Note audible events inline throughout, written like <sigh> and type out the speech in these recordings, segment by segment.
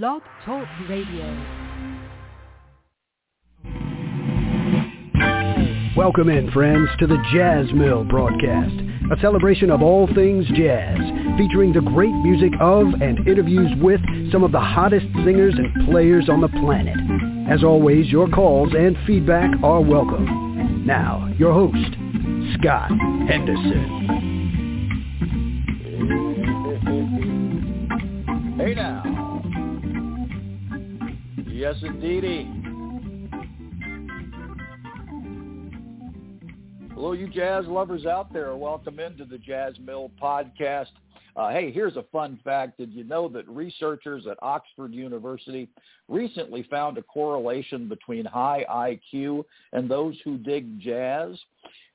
Blog Talk Radio. Welcome in, friends, to the Jazz Mill broadcast, a celebration of all things jazz, featuring the great music of and interviews with some of the hottest singers and players on the planet. As always, your calls and feedback are welcome. Now, your host, Scott Henderson. Indeedy. Hello, you jazz lovers out there. Welcome into the Jazz Mill podcast. Uh, hey, here's a fun fact. Did you know that researchers at Oxford University recently found a correlation between high IQ and those who dig jazz?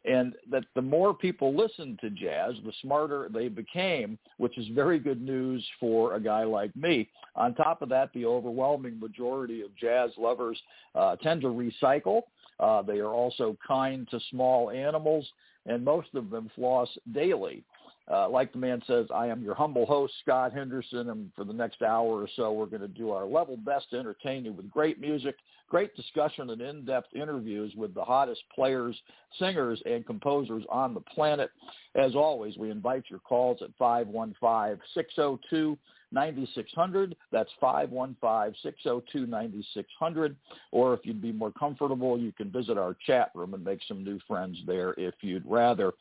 And that the more people listened to jazz, the smarter they became, which is very good news for a guy like me. On top of that, the overwhelming majority of jazz lovers uh, tend to recycle. Uh, they are also kind to small animals, and most of them floss daily. Uh, like the man says, I am your humble host, Scott Henderson, and for the next hour or so, we're going to do our level best to entertain you with great music, great discussion, and in-depth interviews with the hottest players, singers, and composers on the planet. As always, we invite your calls at 515-602- 9600. That's 515-602-9600. Or if you'd be more comfortable, you can visit our chat room and make some new friends there if you'd rather.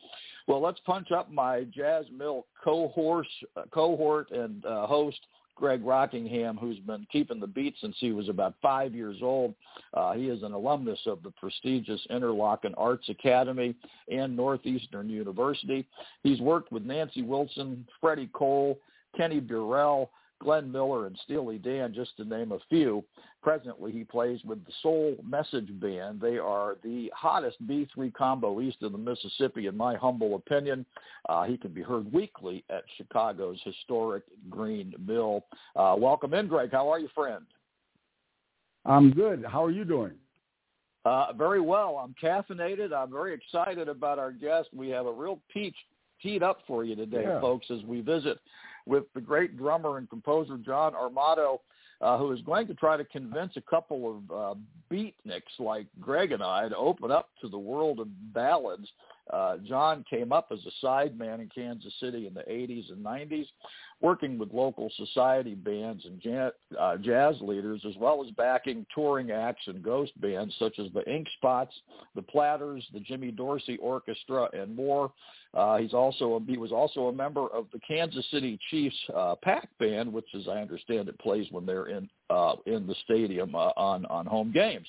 Well, let's punch up my Jazz Mill cohort, uh, cohort and uh, host, Greg Rockingham, who's been keeping the beat since he was about five years old. Uh, he is an alumnus of the prestigious Interlochen Arts Academy and Northeastern University. He's worked with Nancy Wilson, Freddie Cole, Kenny Burrell, Glenn Miller, and Steely Dan, just to name a few. Presently, he plays with the Soul Message Band. They are the hottest B3 combo east of the Mississippi, in my humble opinion. Uh, he can be heard weekly at Chicago's historic Green Mill. Uh, welcome in, Greg. How are you, friend? I'm good. How are you doing? Uh, very well. I'm caffeinated. I'm very excited about our guest. We have a real peach teed up for you today, yeah. folks, as we visit with the great drummer and composer John Armato, uh, who is going to try to convince a couple of uh, beatniks like Greg and I to open up to the world of ballads. Uh, John came up as a sideman in Kansas City in the 80s and 90s, working with local society bands and jazz, uh, jazz leaders, as well as backing touring acts and ghost bands such as the Ink Spots, the Platters, the Jimmy Dorsey Orchestra, and more. Uh, he's also he was also a member of the Kansas City Chiefs uh, pack band, which, as I understand it, plays when they're in uh, in the stadium uh, on on home games.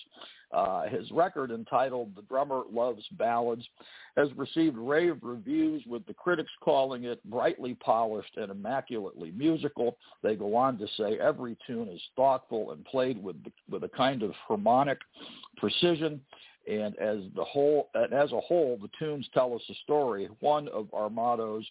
Uh, his record entitled "The Drummer Loves Ballads" has received rave reviews, with the critics calling it brightly polished and immaculately musical. They go on to say every tune is thoughtful and played with with a kind of harmonic precision and as the whole, as a whole, the tunes tell us a story, one of Armato's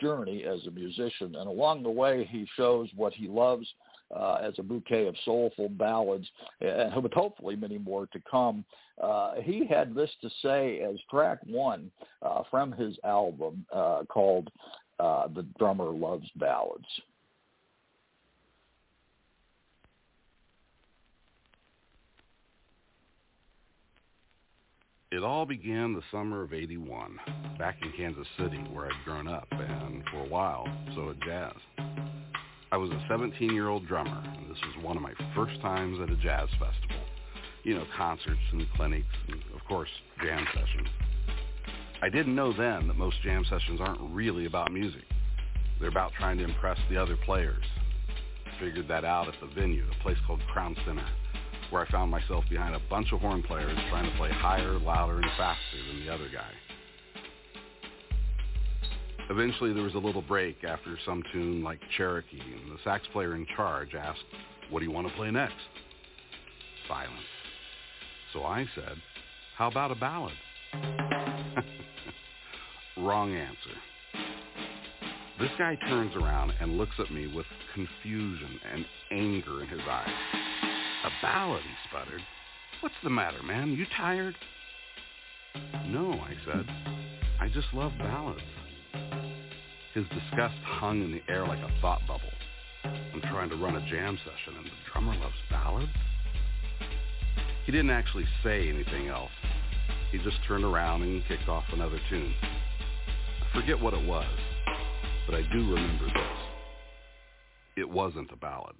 journey as a musician. And along the way, he shows what he loves uh, as a bouquet of soulful ballads, and with hopefully many more to come. Uh, he had this to say as track one uh, from his album uh, called uh, "The Drummer Loves Ballads." It all began the summer of 81, back in Kansas City, where I'd grown up, and for a while, so had jazz. I was a 17-year-old drummer, and this was one of my first times at a jazz festival. You know, concerts and clinics, and of course, jam sessions. I didn't know then that most jam sessions aren't really about music. They're about trying to impress the other players. Figured that out at the venue, a place called Crown Center where I found myself behind a bunch of horn players trying to play higher, louder, and faster than the other guy. Eventually there was a little break after some tune like Cherokee, and the sax player in charge asked, what do you want to play next? Silence. So I said, how about a ballad? <laughs> Wrong answer. This guy turns around and looks at me with confusion and anger in his eyes. A ballad, he sputtered. What's the matter, man? You tired? No, I said. I just love ballads. His disgust hung in the air like a thought bubble. I'm trying to run a jam session and the drummer loves ballads? He didn't actually say anything else. He just turned around and kicked off another tune. I forget what it was, but I do remember this. It wasn't a ballad.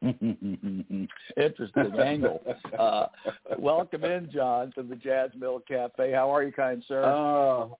<laughs> Interesting angle. Uh, welcome in, John, to the Jazz Mill Cafe. How are you, kind sir? Oh,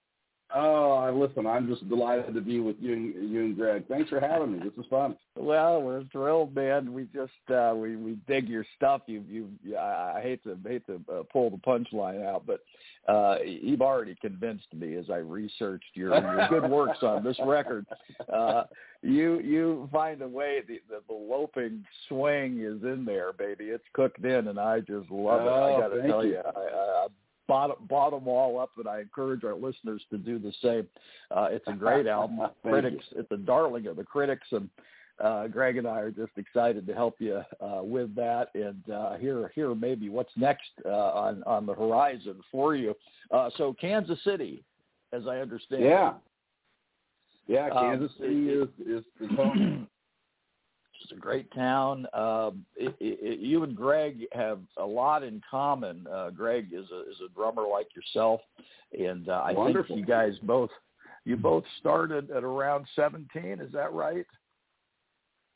oh, listen, I'm just delighted to be with you, and, you and Greg. Thanks for having me. This is fun. Well, we're thrilled, man. We just uh, we we dig your stuff. You you. I, hate to hate to uh, pull the punchline out, but uh, you've already convinced me as I researched your, your good works on this record. <laughs> Uh, you you find a way. The, the the loping swing is in there, baby. It's cooked in, and I just love it. Oh, I got to tell you, you. I, I bought bought them all up, and I encourage our listeners to do the same. Uh, it's a great <laughs> album. Critics, it's a darling of the critics, and uh, Greg and I are just excited to help you uh, with that and uh, hear hear maybe what's next uh, on on the horizon for you. Uh, so Kansas City, as I understand, Yeah. Yeah, Um, Kansas City is is, is home. <clears throat> It's a great town. Um, it, it, you and Greg have a lot in common. Uh, Greg is a is a drummer like yourself, and uh, I Wonderful. think you guys both you both started at around seventeen. Is that right?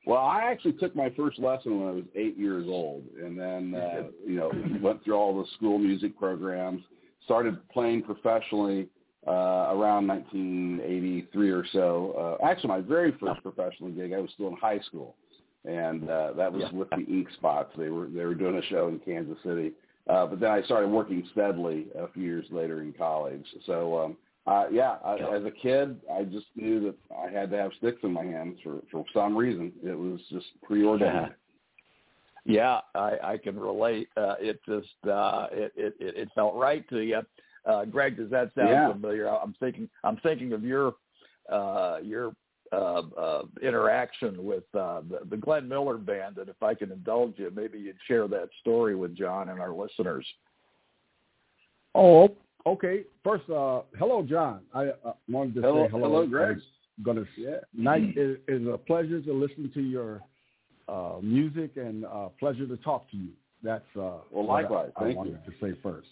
Well, I actually took my first lesson when I was eight years old, and then uh, you know went through all the school music programs. Started playing professionally uh, around 1983 or so. Uh, actually, my very first professional gig, I was still in high school, and uh, that was Yeah. with the Ink Spots. They were they were doing a show in Kansas City. Uh, but then I started working steadily a few years later in college. So um, uh, yeah, I, Yeah. as a kid, I just knew that I had to have sticks in my hands for for some reason. It was just preordained. Yeah, I, I can relate. Uh, it just uh, it, it it it felt right to you. Uh, Greg, does that sound Yeah. familiar? I'm thinking I'm thinking of your uh, your uh, uh, interaction with uh, the, the Glenn Miller band, and if I can indulge you, maybe you'd share that story with John and our listeners. Oh, okay. First, uh, hello, John. I uh, wanted to Hello- say hello. hello, Greg. Gonna Yeah. night is, is a pleasure to listen to your uh, music and uh, pleasure to talk to you. That's uh, Well, what likewise. I, I Thank wanted to say first.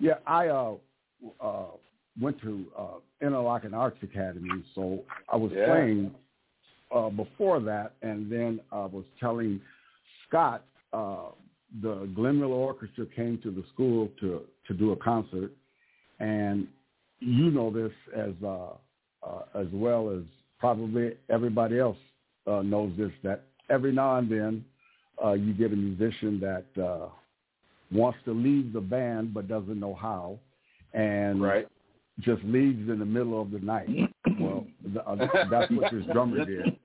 Yeah, I uh, uh, went to uh, Interlochen Arts Academy, so I was Yeah. playing uh, before that, and then I was telling Scott uh, the Glenn Miller Orchestra came to the school to to do a concert, and you know this as uh, uh, as well as probably everybody else uh, knows this that every now and then uh, you get a musician that uh, wants to leave the band but doesn't know how, and Right. Just leaves in the middle of the night. Well, uh, <laughs> that's what this drummer did.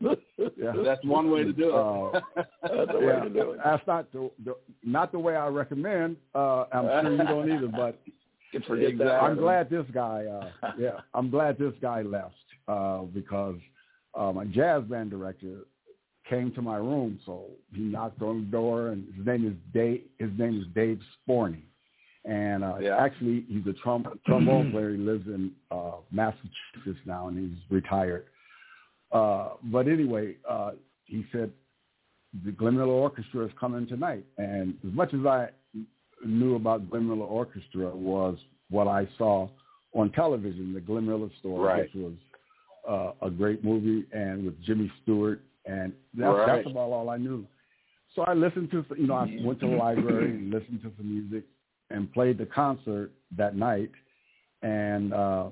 Yeah. That's one way to do it. Uh, <laughs> That's yeah, to do it. that's not the, the not the way I recommend. Uh, I'm sure you don't either, but <laughs> forget that. I'm glad this guy. Uh, yeah, I'm glad this guy left uh, because uh, my jazz band director came to my room. So he knocked on the door, and his name is Dave. His name is Dave Sporney, and uh, Yeah. actually he's a trom- trombone player. He lives in uh, Massachusetts now, and he's retired. Uh, but anyway, uh, he said the Glenn Miller Orchestra is coming tonight, and as much as I knew about Glenn Miller Orchestra was what I saw on television, the Glenn Miller story, Right. which was uh, a great movie, and with Jimmy Stewart, and that's, Right. that's about all I knew. So I listened to, you know, I went to the library and listened to some music and played the concert that night, and uh,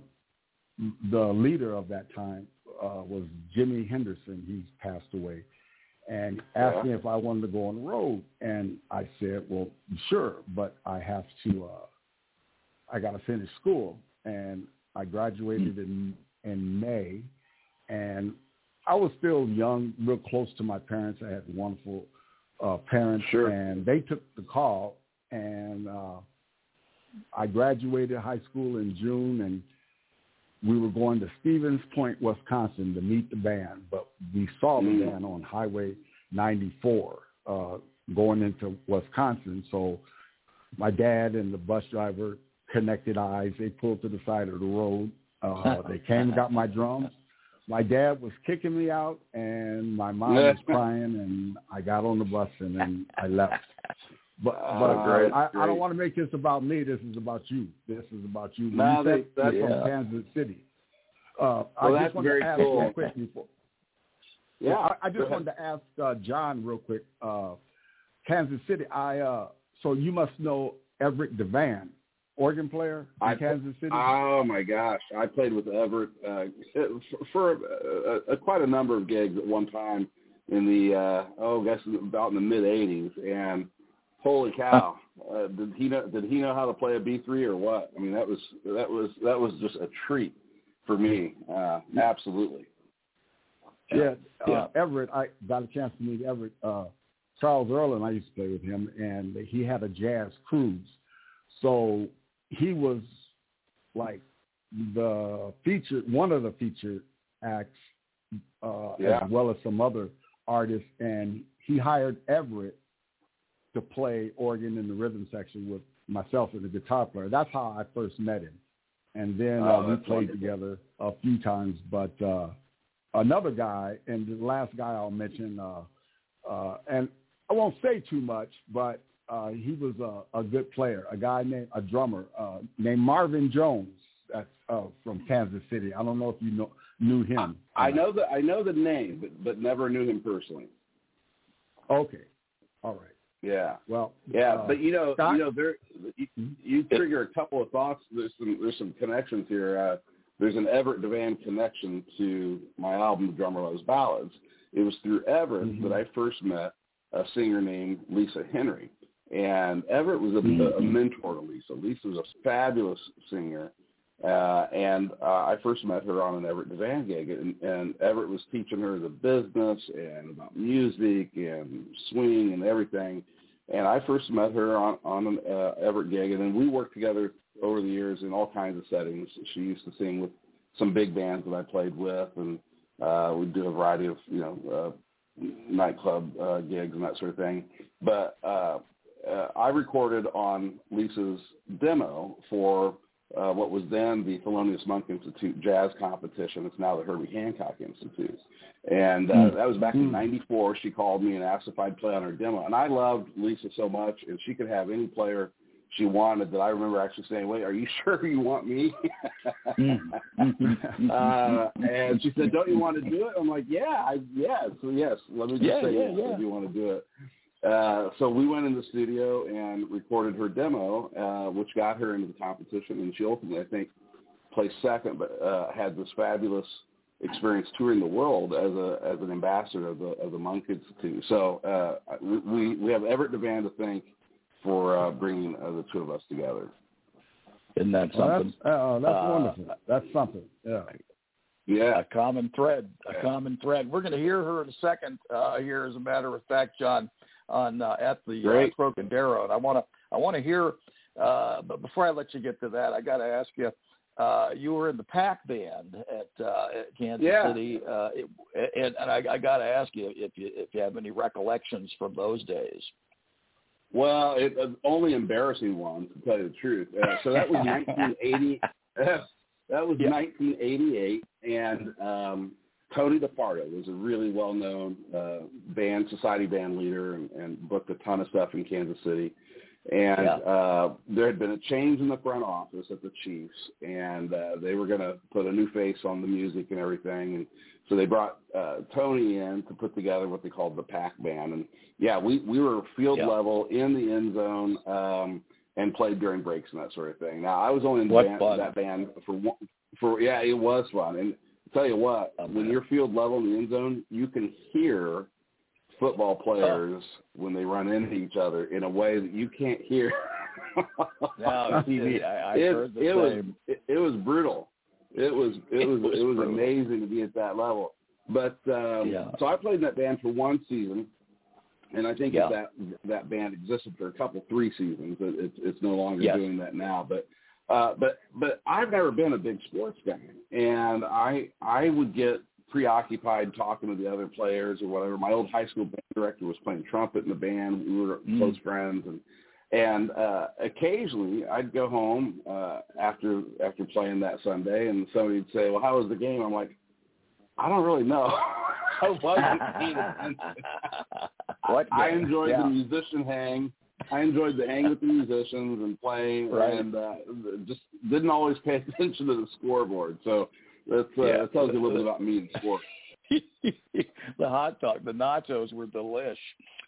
the leader of that time uh, was Jimmy Henderson. He's passed away and asked Yeah. me if I wanted to go on the road. And I said, well, sure, but I have to, uh, I got to finish school. And I graduated in, in May. And I was still young, real close to my parents. I had wonderful uh, parents. Sure. And they took the call. And uh, I graduated high school in June. And we were going to Stevens Point, Wisconsin to meet the band, but we saw the Mm. band on Highway 94 uh, going into Wisconsin. So my dad and the bus driver connected eyes. They pulled to the side of the road. Uh, they came and got my drums. my dad was kicking me out, and my mom was <laughs> crying, and I got on the bus and then I left. But, but great, I, I don't want to make this about me. This is about you. This is about you. When No, you said that- that- you're from. Kansas City. Uh, I Well, just that's wanted very to ask cool. real quick before. Yeah, I, I just wanted to ask uh, John real quick. Uh, Kansas City. I uh, so you must know Everett DeVan, organ player in I- Kansas City. Oh my gosh, I played with Everett uh, for, <laughs> for uh, uh, quite a number of gigs at one time in the uh, oh, I guess about in the mid '80s, and holy cow, uh, did he know did he know how to play a B three or what? I mean, that was that was that was just a treat for me. Uh, absolutely. Yeah, Yeah. Uh, Everett. I got a chance to meet Everett. Uh, Charles Earl and I used to play with him, and he had a jazz cruise. So he was like the featured one of the featured acts, uh, Yeah. as well as some other artists, and he hired Everett to play organ in the rhythm section with myself and the guitar player. That's how I first met him, and then uh, Oh, we played wonderful. together a few times. But uh, another guy, and the last guy I'll mention, uh, uh, and I won't say too much, but uh, he was a, a good player, a guy named a drummer uh, named Marvin Jones. That's uh, from Kansas City. I don't know if you know knew him. I know the I know the name, but but never knew him personally. Okay, all right. Yeah. Well, Yeah, uh, but you know, you know, there you, you trigger a couple of thoughts. There's some there's some connections here. Uh, there's an Everett DeVan connection to my album, The Drummer Loves Ballads. It was through Everett Mhm. that I first met a singer named Lisa Henry, and Everett was a, a Mhm. mentor to Lisa. Lisa was a fabulous singer, uh, and uh, I first met her on an Everett DeVan gig, and, and Everett was teaching her the business and about music and swing and everything. And I first met her on on an uh, Everett gig, and then we worked together over the years in all kinds of settings. She used to sing with some big bands that I played with, and uh, we did a variety of you know uh, nightclub uh, gigs and that sort of thing. But uh, uh, I recorded on Lisa's demo for uh, what was then the Thelonious Monk Institute Jazz Competition. It's now the Herbie Hancock Institute. And uh, Mm. that was back in Mm. '94. She called me and asked if I'd play on her demo, and I loved Lisa so much, and she could have any player she wanted. That I remember actually saying, "Wait, are you <laughs> sure you want me?" <laughs> uh, and she said, "Don't you want to do it?" I'm like, "Yeah, I, yeah." So yes, let me just Yeah, say, yeah, yes, yeah. I do want to do it. Uh, so we went in the studio and recorded her demo, uh, which got her into the competition, and she ultimately, I think, placed second, but uh, had this fabulous experience touring the world as a as an ambassador of the of the Monk Institute. So uh, we we have Everett DeVan to thank for uh, bringing uh, the two of us together. Isn't that well, something? that's uh, that's Uh, wonderful. That's something. Yeah. Yeah, a common thread, a Yeah. common thread. We're going to hear her in a second uh, here, as a matter of fact, John, on uh, at the uh. Trocadero, and I want to I want to hear. Uh, but before I let you get to that, I got to ask you. Uh, you were in the Pack band at, uh, at Kansas Yeah. City, uh, it, and, and I, I got to ask you if you if you have any recollections from those days. Well, it, uh, only embarrassing ones, to tell you the truth. Uh, so that was <laughs> 1980. <laughs> that was Yeah. 1988, and um, Tony DiPardo was a really well-known uh, band, society band leader, and, and booked a ton of stuff in Kansas City. And Yeah. uh, there had been a change in the front office at the Chiefs, and uh, they were going to put a new face on the music and everything. And so they brought uh, Tony in to put together what they called the Pack Band. And yeah, we we were field Yeah. level in the end zone um, and played during breaks and that sort of thing. Now I was only in band, that band for one, for yeah, it was fun. And tell you what, when you're field level in the end zone, you can hear football players when they run into each other in a way that you can't hear <laughs> No, TV. I, I've it, heard the it was it, it was brutal. It was <laughs> it was was it was brutal. amazing to be at that level. But um Yeah. so I played in that band for one season, and I think Yeah. that that band existed for a couple three seasons. It, it's it's no longer Yes. doing that now, but. Uh, but but I've never been a big sports guy, and I I would get preoccupied talking to the other players or whatever. My old high school band director was playing trumpet in the band. We were Mm. close friends, and and uh, occasionally I'd go home uh, after after playing that Sunday, and somebody'd say, "Well, how was the game?" I'm like, I don't really know. <laughs> I wasn't <laughs> paying <laughs> attention. what I enjoyed Yeah. the musician hang. I enjoyed the hang with the musicians and playing, Right. and uh, just didn't always pay <laughs> attention to the scoreboard. So that's uh, Yeah. that tells you a little bit about me and sports. <laughs> the hot dog, the nachos were delish.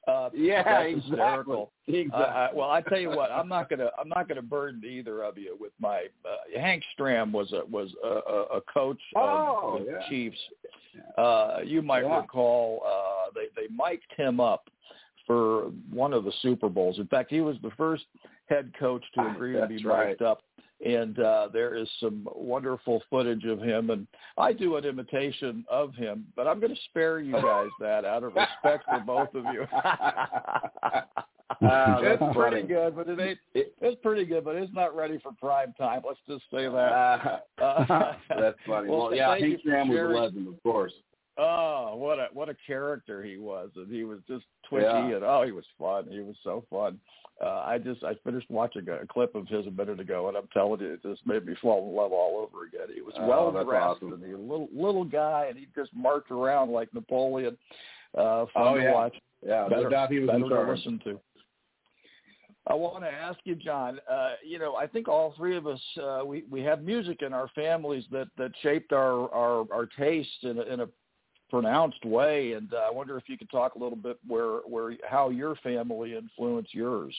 Uh, Yeah, exactly. hysterical. Exactly. Uh, I, well, I tell you what, I'm not gonna I'm not gonna burden either of you with my uh, Hank Stram was a was a, a, a coach Oh, of the yeah. Chiefs. Uh, you might Yeah. recall uh, they they mic'd him up for one of the Super Bowls. In fact, he was the first head coach to agree to be That's right. mic'd up. And uh, there is some wonderful footage of him, and I do an imitation of him, but I'm going to spare you <laughs> guys that out of respect for both of you. <laughs> Ah, it's that's pretty good, but it ain't. It's pretty good, but it's not ready for prime time. Let's just say that. <laughs> Uh, Uh, that's funny. well, Well, yeah, thank you Hank for was sharing. a legend, of course. Oh, what a what a character he was, and he was just twitchy, Yeah. and oh, he was fun. He was so fun. Uh, I just I finished watching a clip of his a minute ago, and I'm telling you, it just made me fall in love all over again. He was Oh, well dressed, awesome. and he a little little guy, and he just marched around like Napoleon. Uh, fun Oh, to watch Yeah, better, no doubt he was better to listen to. I want to ask you, John. Uh, you know, I think all three of us uh, we we have music in our families that that shaped our our, our taste in a, in a pronounced way, and uh, I wonder if you could talk a little bit where where how your family influenced yours.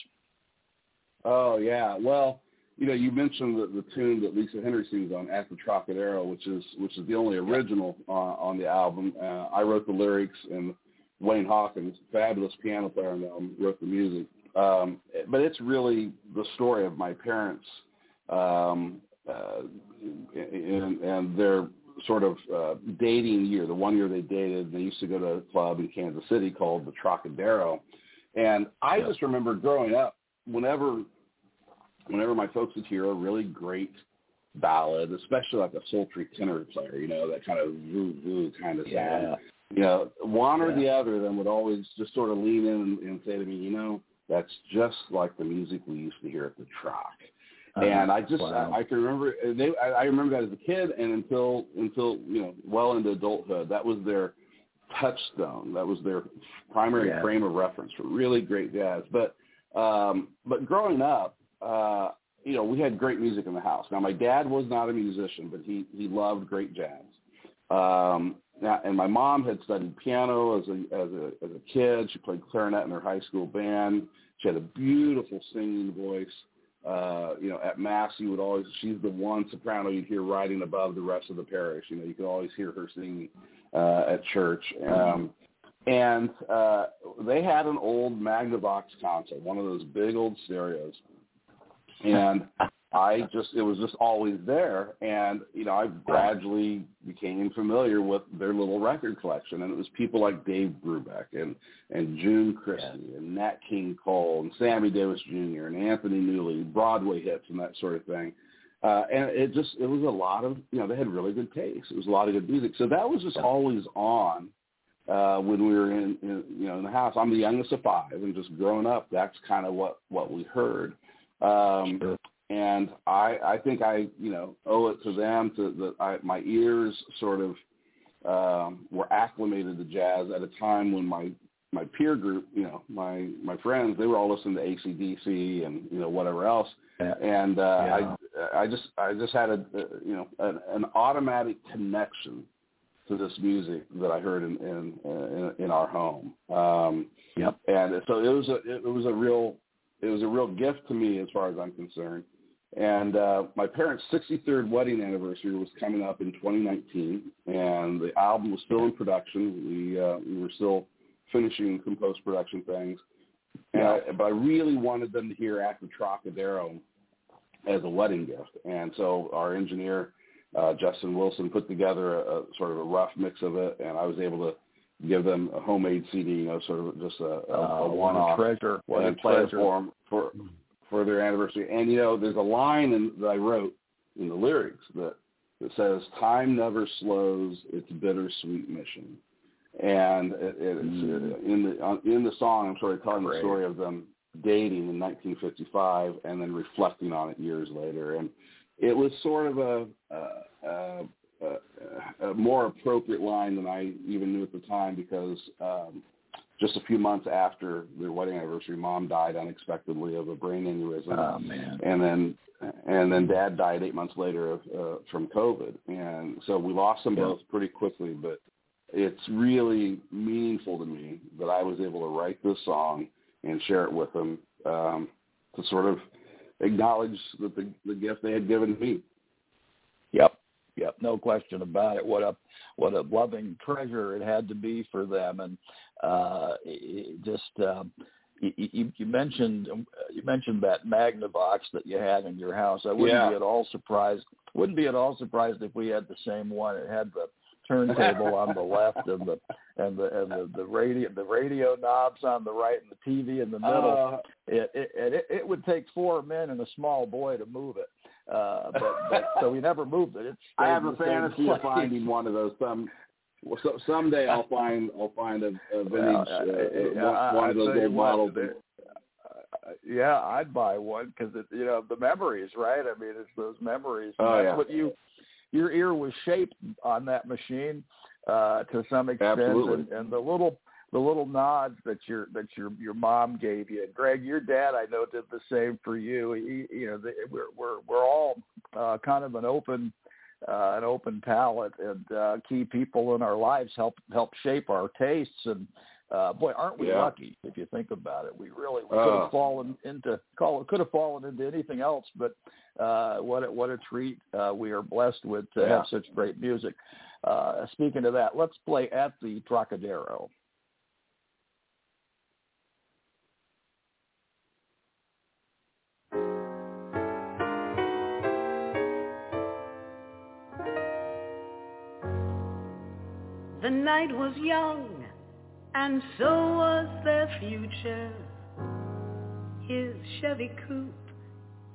Oh yeah. Well, you know, you mentioned the, the tune that Lisa Henry sings on "At the Trocadero," which is which is the only original uh, on the album. Uh, I wrote the lyrics, and Wayne Hawkins, fabulous piano player on the album, wrote the music. Um, but it's really the story of my parents um, uh, and, and their sort of uh, dating year. The one year they dated, they used to go to a club in Kansas City called the Trocadero. And I Yeah. just remember growing up, whenever whenever my folks would hear a really great ballad, especially like a sultry tenor player, you know, that kind of woo woo kind of sound. You know, one or the other of them would always just sort of lean in and, and say to me, you know, that's just like the music we used to hear at the Troc. And I just wow. I, I can remember they I, I remember that as a kid and until until you know well into adulthood. That was their touchstone. That was their primary Yeah. frame of reference for really great jazz. But um but growing up uh you know we had great music in the house. Now my dad was not a musician but he he loved great jazz. Um now, and my mom had studied piano as a as a as a kid. She played clarinet in her high school band. She had a beautiful singing voice uh, you know, at mass, you would always, she's the one soprano you'd hear riding above the rest of the parish. You know, you could always hear her singing, uh, at church. Um, and, uh, they had an old Magnavox console, one of those big old stereos. And I just, it was just always there. And, you know, I gradually became familiar with their little record collection. And it was people like Dave Brubeck and, and June Christy and Nat King Cole and Sammy Davis Jr. and Anthony Newley, Broadway hits and that sort of thing. Uh, and it just, it was a lot of, you know, they had really good taste. It was a lot of good music. So that was just always on uh, when we were in, in, you know, in the house. I'm the youngest of five and just growing up, that's kind of what, what we heard. Um, Sure. And I, I think I, you know, owe it to them to that I, my ears sort of um, were acclimated to jazz at a time when my my peer group, you know, my my friends, they were all listening to ACDC and you know whatever else, and uh, Yeah. I I just I just had a, a you know an, an automatic connection to this music that I heard in in in, in our home. Um, Yep. and so it was a it was a real it was a real gift to me as far as I'm concerned. And uh, my parents' 63rd wedding anniversary was coming up in 2019, and the album was still in production. We uh, we were still finishing some post production things, and I, but I really wanted them to hear "At the Trocadero" as a wedding gift. And so our engineer uh, Justin Wilson put together a, a sort of a rough mix of it, and I was able to give them a homemade CD, you know, sort of just a, a, a what one-off a treasure! A and play it treasure! for 'em for for their anniversary. And you know, there's a line in, that I wrote in the lyrics that that says, "Time never slows its bittersweet mission." And it, it's Mm. in the on, in the song, I'm sort of telling Great. the story of them dating in 1955 and then reflecting on it years later. And it was sort of a a, a, a, a more appropriate line than I even knew at the time because um, just a few months after their wedding anniversary, mom died unexpectedly of a brain aneurysm. Oh man! And then and then dad died eight months later of, uh, from COVID, and so we lost them both pretty quickly. But it's really meaningful to me that I was able to write this song and share it with them um, to sort of acknowledge that the, the gift they had given me. Yep, yep, no question about it. What a what a loving treasure it had to be for them, and uh, just um, you, you, mentioned you mentioned that Magnavox that you had in your house. I wouldn't yeah. be at all surprised. Wouldn't be at all surprised if we had the same one. It had the turntable on the left and the <laughs> and the and the, the radio the radio knobs on the right and the TV in the middle. Uh, it, it it it would take four men and a small boy to move it. Uh, but, but so we never moved it. It's <laughs> I have a fantasy of finding one of those. Some well, so, someday I'll find I'll find a, a vintage well, uh, one, one of those old models. Uh, yeah, I'd buy one because it, you know the memories, right? I mean, it's those memories. Oh, that's yeah. what you your ear was shaped on that machine uh, to some extent, Absolutely. and, and the little the little nods that your that your your mom gave you. Greg, your dad, I know, did the same for you. He, you know, they, we're we're we're all uh, kind of an open uh, an open palette, and uh, key people in our lives help help shape our tastes. And uh, boy, aren't we Yeah. lucky if you think about it? We really we could Uh. have fallen into call could have fallen into anything else, but uh, what a, what a treat uh, we are blessed with to Yeah. have such great music. Uh, speaking of that, let's play at the Trocadero. Night was young, and so was their future. His Chevy coupe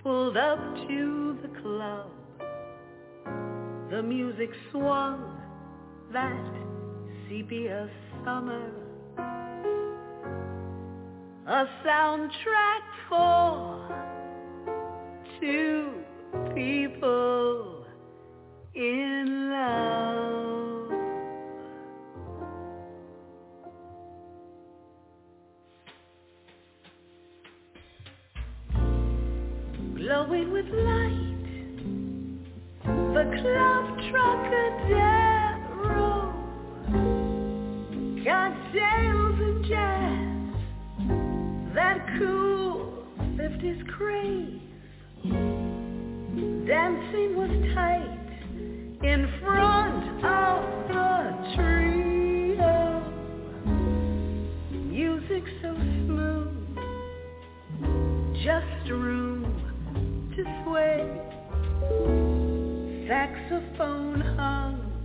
pulled up to the club. The music swung that sepia summer. A soundtrack for two people in love. Glowing with light. The club Trocadero, cocktails and jazz, that cool 50s craze. Dancing was tight in front of the trio. Music so smooth, just room to sway. Saxophone hums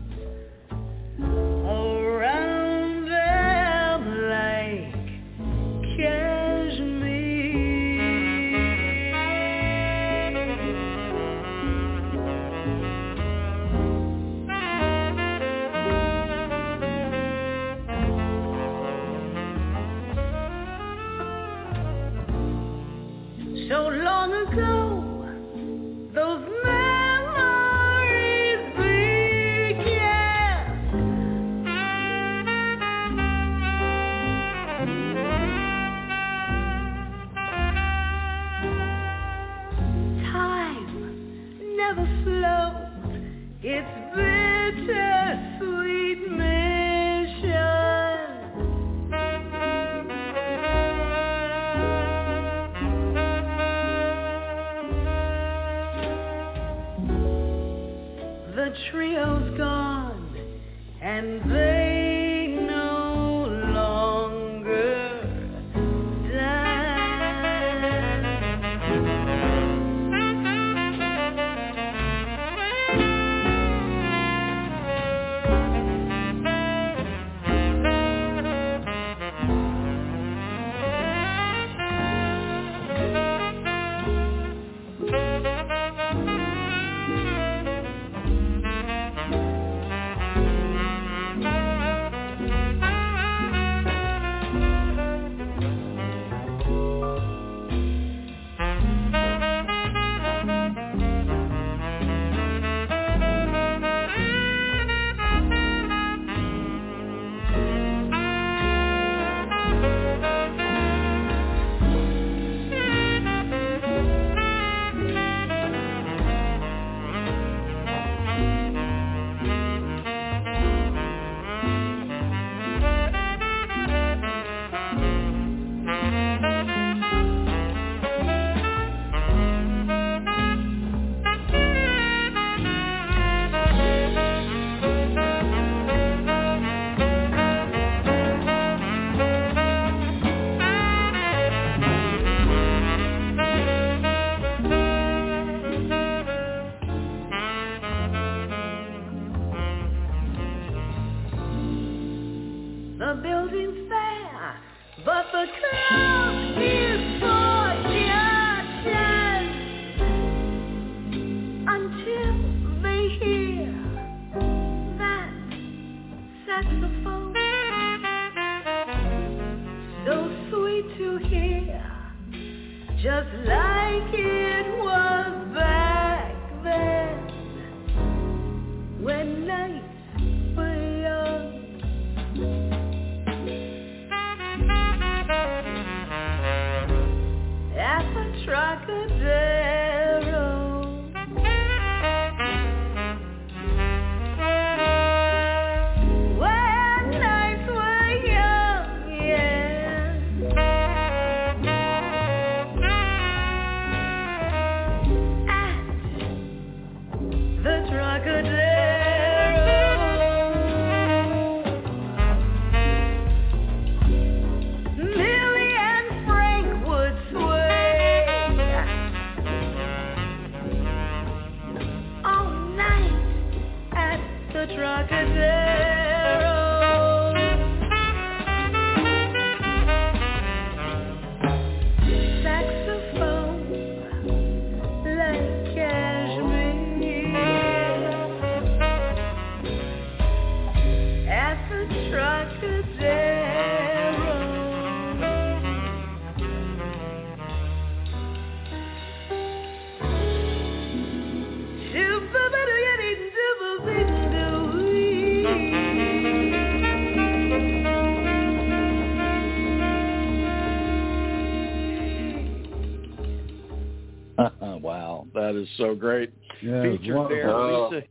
is so great. Yeah, featured there, Lisa.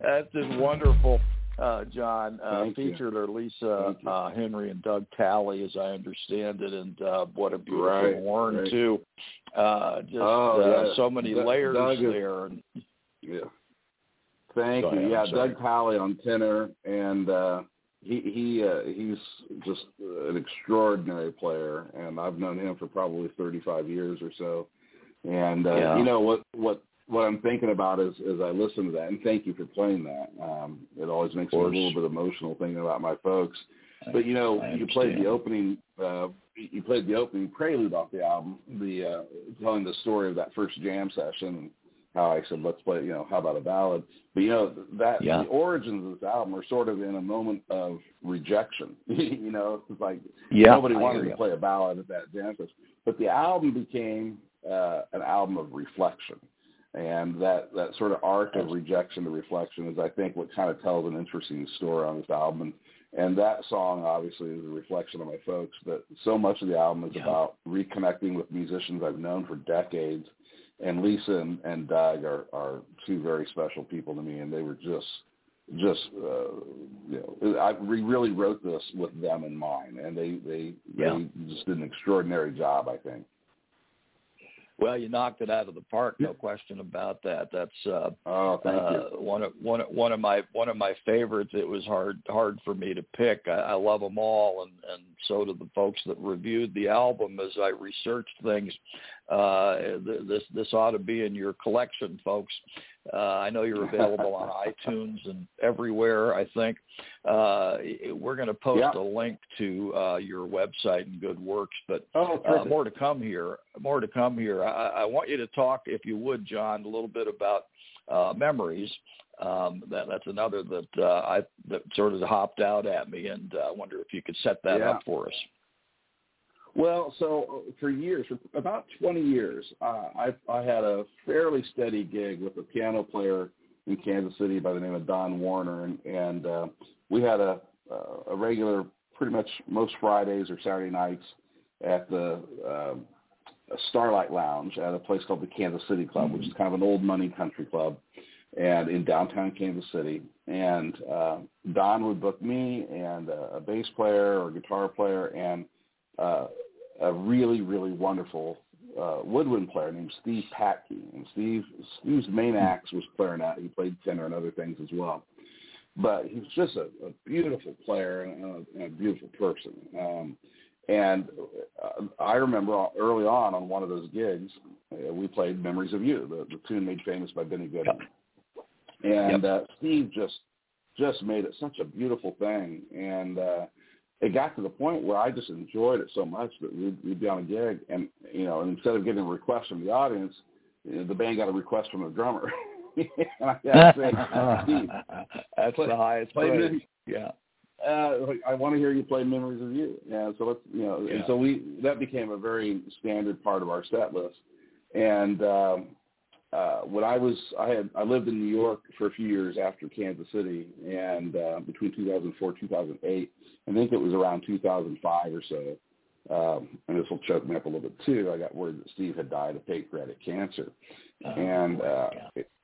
That's just wonderful, uh, John. Uh, featured are Lisa uh, Henry and Doug Talley, as I understand it, and uh, what a beautiful right, horn right. too. Uh, just Oh, uh, yeah. so many Doug- layers Doug is- there. And, Yeah. Thank Go you. ahead, yeah, sorry. Doug Talley on tenor, and uh, he he uh, he's just an extraordinary player, and I've known him for probably 35 years or so. And uh, Yeah. you know what what what I'm thinking about is as I listen to that, and thank you for playing that. Um, it always makes me a little bit emotional thinking about my folks. But you know, you played the opening. Uh, you played the opening prelude off the album, the uh, telling the story of that first jam session. How I said, let's play. You know, how about a ballad? But you know that Yeah. the origins of this album are sort of in a moment of rejection. <laughs> you know, it's like yeah, nobody wanted to play a ballad at that jam session. But the album became uh, an album of reflection. And that, that sort of arc of rejection to reflection is, I think, what kind of tells an interesting story on this album. And, and that song, obviously, is a reflection of my folks. But so much of the album is Yeah. about reconnecting with musicians I've known for decades. And Lisa and, and Doug are, are two very special people to me, and they were just just uh, you know I we really wrote this with them in mind, and they they Yeah. they just did an extraordinary job. I think. Well, you knocked it out of the park, no question about that. That's uh, Oh, thank uh, you. one of one of- one of my one of my favorites. It was hard hard for me to pick. I, I love them all, and and so do the folks that reviewed the album. As I researched things, uh, th- this this ought to be in your collection, folks. Uh, I know you're <laughs> available on iTunes and everywhere. I think uh, we're going to post Yeah. a link to uh, your website and Good Works, but Oh, uh, more to come here. More to come here. I, I want you to talk, if you would, John, a little bit about uh, memories. Um, that, that's another that uh, I that sort of hopped out at me, and uh, I wonder if you could set that Yeah. up for us. Well, so uh, for years, for about 20 years, uh, I, I had a fairly steady gig with a piano player in Kansas City by the name of Don Warner, and, and uh, we had a, uh, a regular, pretty much most Fridays or Saturday nights at the uh, Starlight Lounge at a place called the Kansas City Club, which is kind of an old money country club, and in downtown Kansas City. And uh, Don would book me and a, a bass player or guitar player and uh, a really, really wonderful uh, woodwind player named Steve Patke. And Steve, Steve's main axe was clarinet. He played tenor and other things as well. But he was just a, a beautiful player and a, and a beautiful person. Um, and uh, I remember early on on one of those gigs, uh, we played "Memories of You," the, the tune made famous by Benny Goodman. And uh, Steve just just made it such a beautiful thing. And uh, it got to the point where I just enjoyed it so much that we'd, we'd be on a gig, and you know, and instead of getting a request from the audience, you know, the band got a request from the drummer. <laughs> and I had to say, Steve, That's play, the highest play praise. Yeah. uh, like, I want to hear you play "Memories of You." Yeah, so let's you know, Yeah. and so we that became a very standard part of our set list. And um, uh, when I was, I had I lived in New York for a few years after Kansas City, and uh, between 2004 2008, I think it was around 2005 or so. Um, and this will choke me up a little bit too. I got word that Steve had died of pancreatic cancer, Oh, and uh,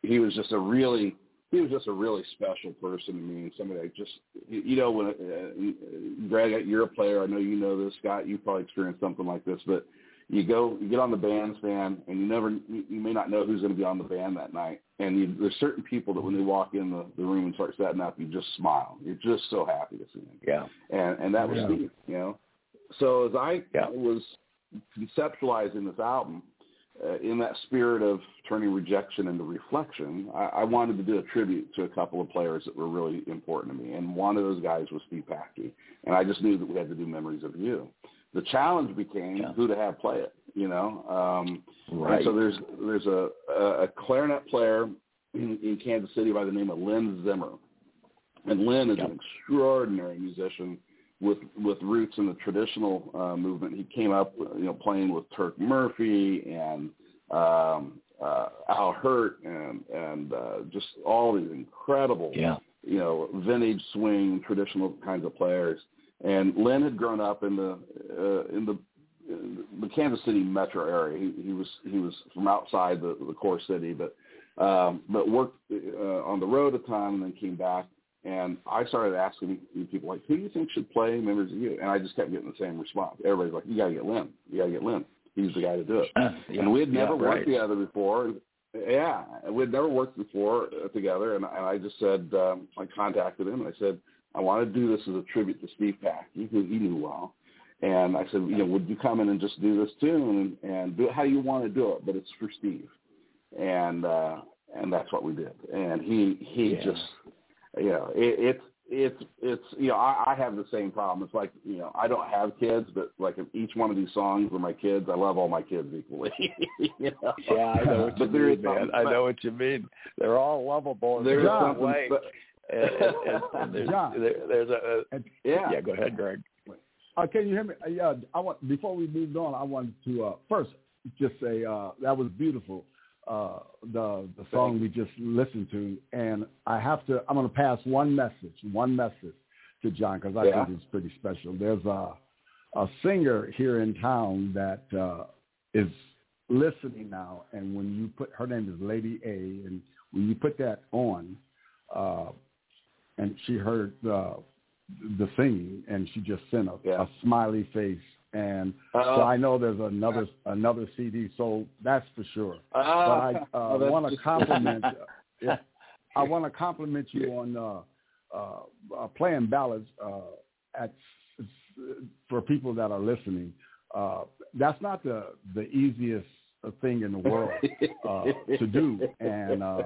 he was just a really he was just a really special person to me and somebody I just you you know when uh, Greg you're a player I know you know this Scott you probably experienced something like this but you go you get on the bandstand and you never you you may not know who's going to be on the band that night and you, there's certain people that when they walk in the, the room and start setting up you just smile you're just so happy to see them Yeah. and and that was Yeah. Steve you know so as I Yeah. was conceptualizing this album uh, in that spirit of turning rejection into reflection, I, I wanted to do a tribute to a couple of players that were really important to me, and one of those guys was Steve Packey, and I just knew that we had to do Memories of You. The challenge became Yeah. who to have play it, you know. Um, Right. so there's there's a, a, clarinet player in, in Kansas City by the name of Lynn Zimmer, and Lynn is Yep. an extraordinary musician with with roots in the traditional uh, movement. He came up, you know, playing with Turk Murphy and um, uh, Al Hirt and and uh, just all these incredible, Yeah. you know, vintage swing traditional kinds of players. And Lynn had grown up in the uh, in the the Kansas City metro area. He, he was he was from outside the, the core city, but um, but worked uh, on the road a ton and then came back. And I started asking people like, who do you think should play Memories of You? And I just kept getting the same response. Everybody's like, you got to get Lynn. You got to get Lynn. He's the guy to do it. <laughs> Yeah. And we had never Yeah, worked right. together before. Yeah, we had never worked before uh, together. And, and I just said, um, I contacted him and I said, I want to do this as a tribute to Steve Packey, who he knew well. And I said, you know, would you come in and just do this tune and, and do it how you want to do it, but it's for Steve. And uh, and that's what we did. And he he Yeah. just, you know, it, it's it's it's you know I, I have the same problem. It's like you know I don't have kids, but like if each one of these songs were my kids, I love all my kids equally. <laughs> you know? Yeah, I know what you But mean, man. something I know what you mean. They're all lovable in There their is own something way. spe- And, and, and, and there's, John. there, there's a, a yeah. yeah. Go ahead, Greg. Uh, can you hear me? Uh, yeah, I want before we moved on, I wanted to uh, first just say uh, that was beautiful. Uh, the the song we just listened to, and I have to. I'm going to pass one message, one message to John because I Yeah. think it's pretty special. There's a a singer here in town that uh, is listening now, and when you put her name is Lady A, and when you put that on, uh, and she heard uh, the singing, and she just sent a, Yeah. a smiley face, and Uh, so I know there's another another CD, so that's for sure. But I uh, that's want to <laughs> compliment. yeah, I want to compliment you on uh, uh, uh, playing ballads uh, at for people that are listening. Uh, that's not the the easiest thing in the world uh, to do, and uh,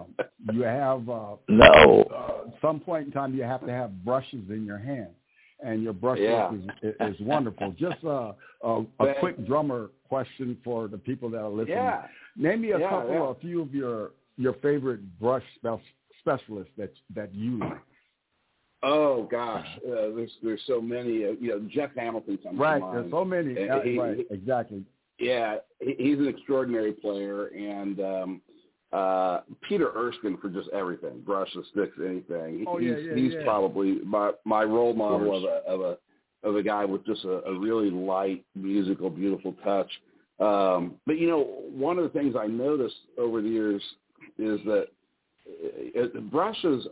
you have uh, No. uh, some point in time you have to have brushes in your hand, and your brush Yeah. is, is wonderful. Just uh, a, a quick drummer question for the people that are listening. yeah. Name me a Yeah, couple, yeah. a few of your your favorite brush spec- specialists that that you like. Oh gosh, uh, there's there's so many. Uh, you know, Jeff Hamilton comes to Right, mind. there's so many. Uh, Uh, he- right, exactly. Yeah, he's an extraordinary player, and um, uh, Peter Erskine for just everything, brushes, sticks, anything. Oh, he's, yeah, yeah, he's yeah. probably my my role model of course. a of a of a guy with just a, a really light, musical, beautiful touch. Um, but you know, one of the things I noticed over the years is that uh, uh, brushes,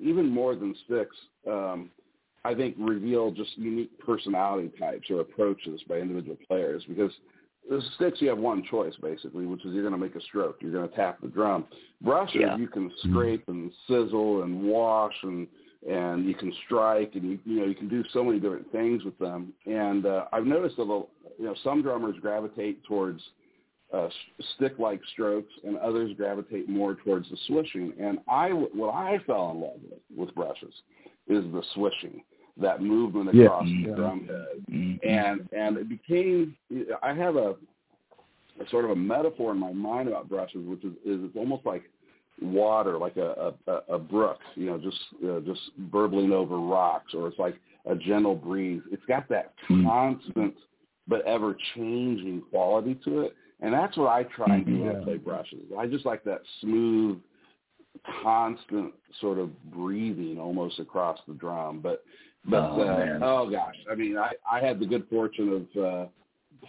even more than sticks, um, I think reveal just unique personality types or approaches by individual players because the sticks you have one choice basically, which is you're going to make a stroke. You're going to tap the drum. Brushes Yeah. you can scrape and sizzle and wash and and you can strike and you you know you can do so many different things with them. And uh, I've noticed that a- you know some drummers gravitate towards uh, stick-like strokes, and others gravitate more towards the swishing. And I what I fell in love with with brushes is the swishing. That movement across yeah. the drum head, mm-hmm. and and it became. I have a, a sort of a metaphor in my mind about brushes, which is, is it's almost like water, like a a, a brook, you know, just uh, just burbling over rocks, or it's like a gentle breeze. It's got that mm-hmm. constant but ever changing quality to it, and that's what I try and do when I play brushes. I just like that smooth, constant sort of breathing almost across the drum. But but oh, uh, oh gosh, I mean, I I had the good fortune of. uh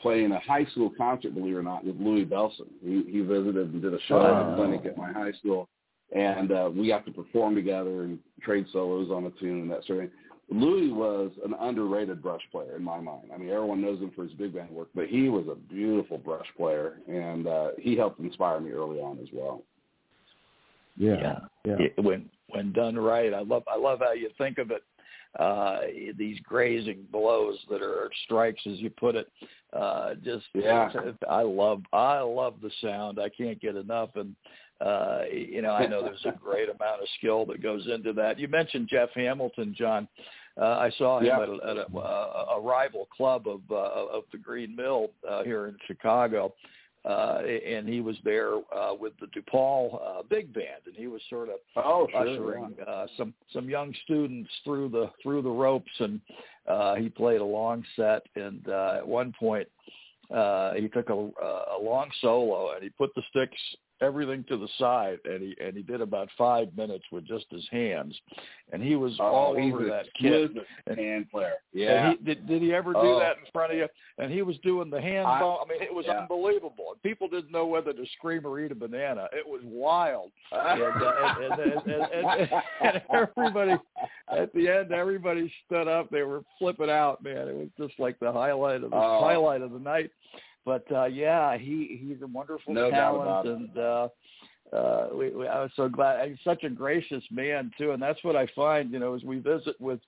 playing a high school concert, believe it or not, with Louis Bellson. He, he visited and did a show at the clinic at my high school, and uh, we got to perform together and trade solos on a tune and that sort of thing. Louis was an underrated brush player in my mind. I mean, everyone knows him for his big band work, but he was a beautiful brush player, and uh, he helped inspire me early on as well. Yeah, yeah. yeah. When when done right, I love I love how you think of it uh, these grazing blows that are strikes, as you put it. Uh, just yeah, I love I love the sound. I can't get enough, and uh, you know I know there's a great amount of skill that goes into that. You mentioned Jeff Hamilton, John. Uh, I saw him yeah. at, a, at a, a, a rival club of uh, of the Green Mill uh, here in Chicago, uh, and he was there uh, with the DePaul uh, big band, and he was sort of oh, sure, ushering yeah. uh, some some young students through the through the ropes, and uh, he played a long set. And uh, at one point, uh, he took a, a long solo, and he put the sticks everything to the side and he and he did about five minutes with just his hands and he was oh, all over that kid and, hand player. yeah he, did, did he ever do oh. that in front of you? And he was doing the hand I, ball. I mean it was yeah. unbelievable. And people didn't know whether to scream or eat a banana. It was wild. <laughs> And, and, and, and, everybody at the end everybody stood up. They were flipping out man. It was just like the highlight of the oh. highlight of the night but uh, yeah, he he's a wonderful no talent, and uh, uh, we, we, I was so glad. He's such a gracious man too, and that's what I find. You know, as we visit with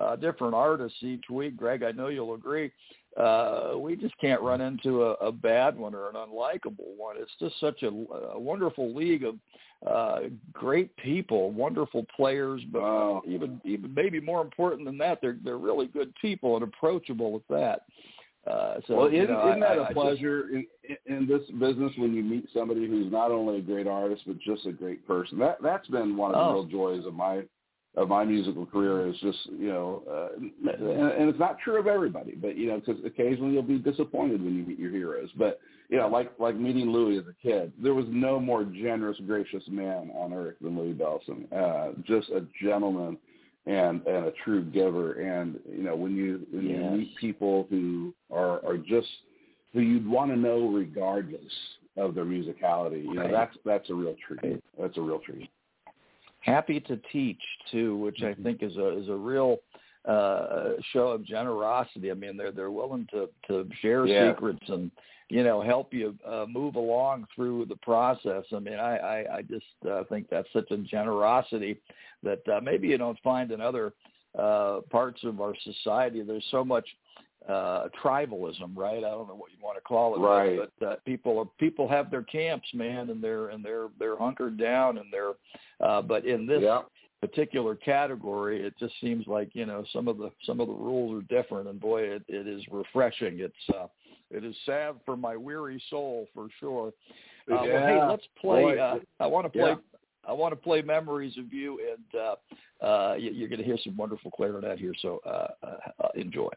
uh, different artists each week, Greg, I know you'll agree. Uh, we just can't run into a, a bad one or an unlikable one. It's just such a, a wonderful league of uh, great people, wonderful players, but wow. even even maybe more important than that, they're they're really good people and approachable with that. Uh, so, well, isn't, you know, isn't that I, a pleasure just, in, in this business when you meet somebody who's not only a great artist but just a great person? That that's been one of the oh. real joys of my of my musical career is just you know, uh, and, and it's not true of everybody, but you know, because occasionally you'll be disappointed when you meet your heroes. But you know, like like meeting Louie as a kid, there was no more generous, gracious man on earth than Louie Bellson. Uh, just a gentleman and and a true giver. And you know, when you when yes. you meet people who are are just who you'd want to know regardless of their musicality, you know, right. that's that's a real treat. Right. That's a real treat. Happy to teach too, which I mm-hmm. think is a is a real uh show of generosity. I mean, they're they're willing to to share yeah. secrets and you know help you uh, move along through the process. I mean, I I, I just uh, think that's such a generosity that uh, maybe you don't find in other uh, parts of our society. There's so much uh tribalism right i don't know what you want to call it right but uh, people are people have their camps man and they're and they're they're hunkered down and they're uh but in this yeah. Particular category it just seems like you know some of the some of the rules are different and boy it, it is refreshing it's uh it is salve for my weary soul for sure uh, yeah. well, hey let's play boy. uh i want to play yeah. I want to play memories of you, and uh, uh, you're going to hear some wonderful clarinet here. So uh, uh, enjoy.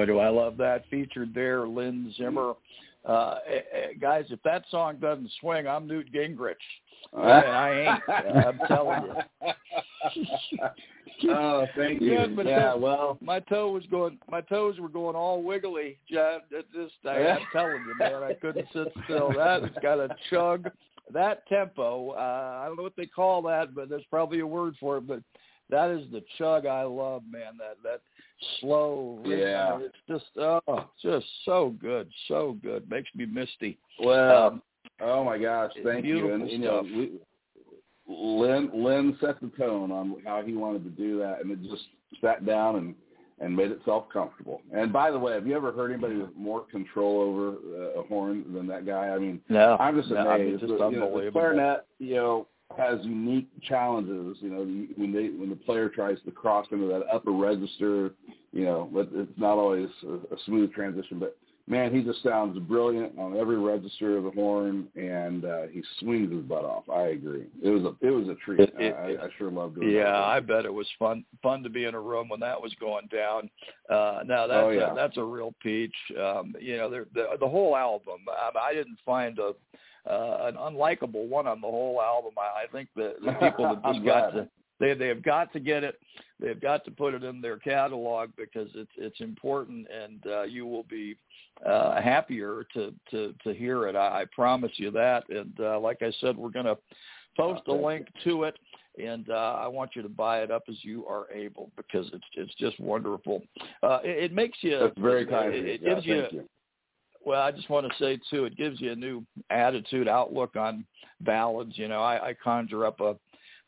Boy, do I love that. Featured there, Lynn Zimmer. Uh, guys, if that song doesn't swing, I'm Newt Gingrich. And I ain't. <laughs> I'm telling you. oh, thank <laughs> you. Yeah, but yeah, well, my toe was going. My toes were going all wiggly. Just, I, <laughs> I'm telling you, man, I couldn't sit still. That has got a chug. That tempo. Uh, I don't know what they call that, but there's probably a word for it. But that is the chug I love, man. That that slow. Yeah. It's just oh, just so good, so good. Makes me misty. Well, um, oh my gosh, thank you. And you know, we, Lynn Lynn set the tone on how he wanted to do that, and it just sat down and and made itself comfortable. And by the way, have you ever heard anybody with more control over uh, a horn than that guy? I mean, no, I'm just no, amazed. I mean, just the, you know, the clarinet, you know, has unique challenges. You know, when they when the player tries to cross into that upper register, you know, but it's not always a, a smooth transition. But man, he just sounds brilliant on every register of the horn, and uh, he swings his butt off. I agree. It was a it was a treat. It, it, I, I sure loved it. Yeah, I bet it was fun fun to be in a room when that was going down. Uh, now that's oh, yeah. a, that's a real peach. Um, you know, the the whole album. I, I didn't find a uh, an unlikable one on the whole album. I, I think the, the people that <laughs> just got to they they have got to get it. They've got to put it in their catalog because it's it's important, and uh, you will be uh, happier to to to hear it. I, I promise you that. And uh, like I said, we're going to post a link to it, and uh, I want you to buy it up as you are able because it's it's just wonderful. Uh, it, it makes you. That's very kind. It, it yeah, gives you, you. Well, I just want to say too, it gives you a new attitude, outlook on ballads. You know, I, I conjure up a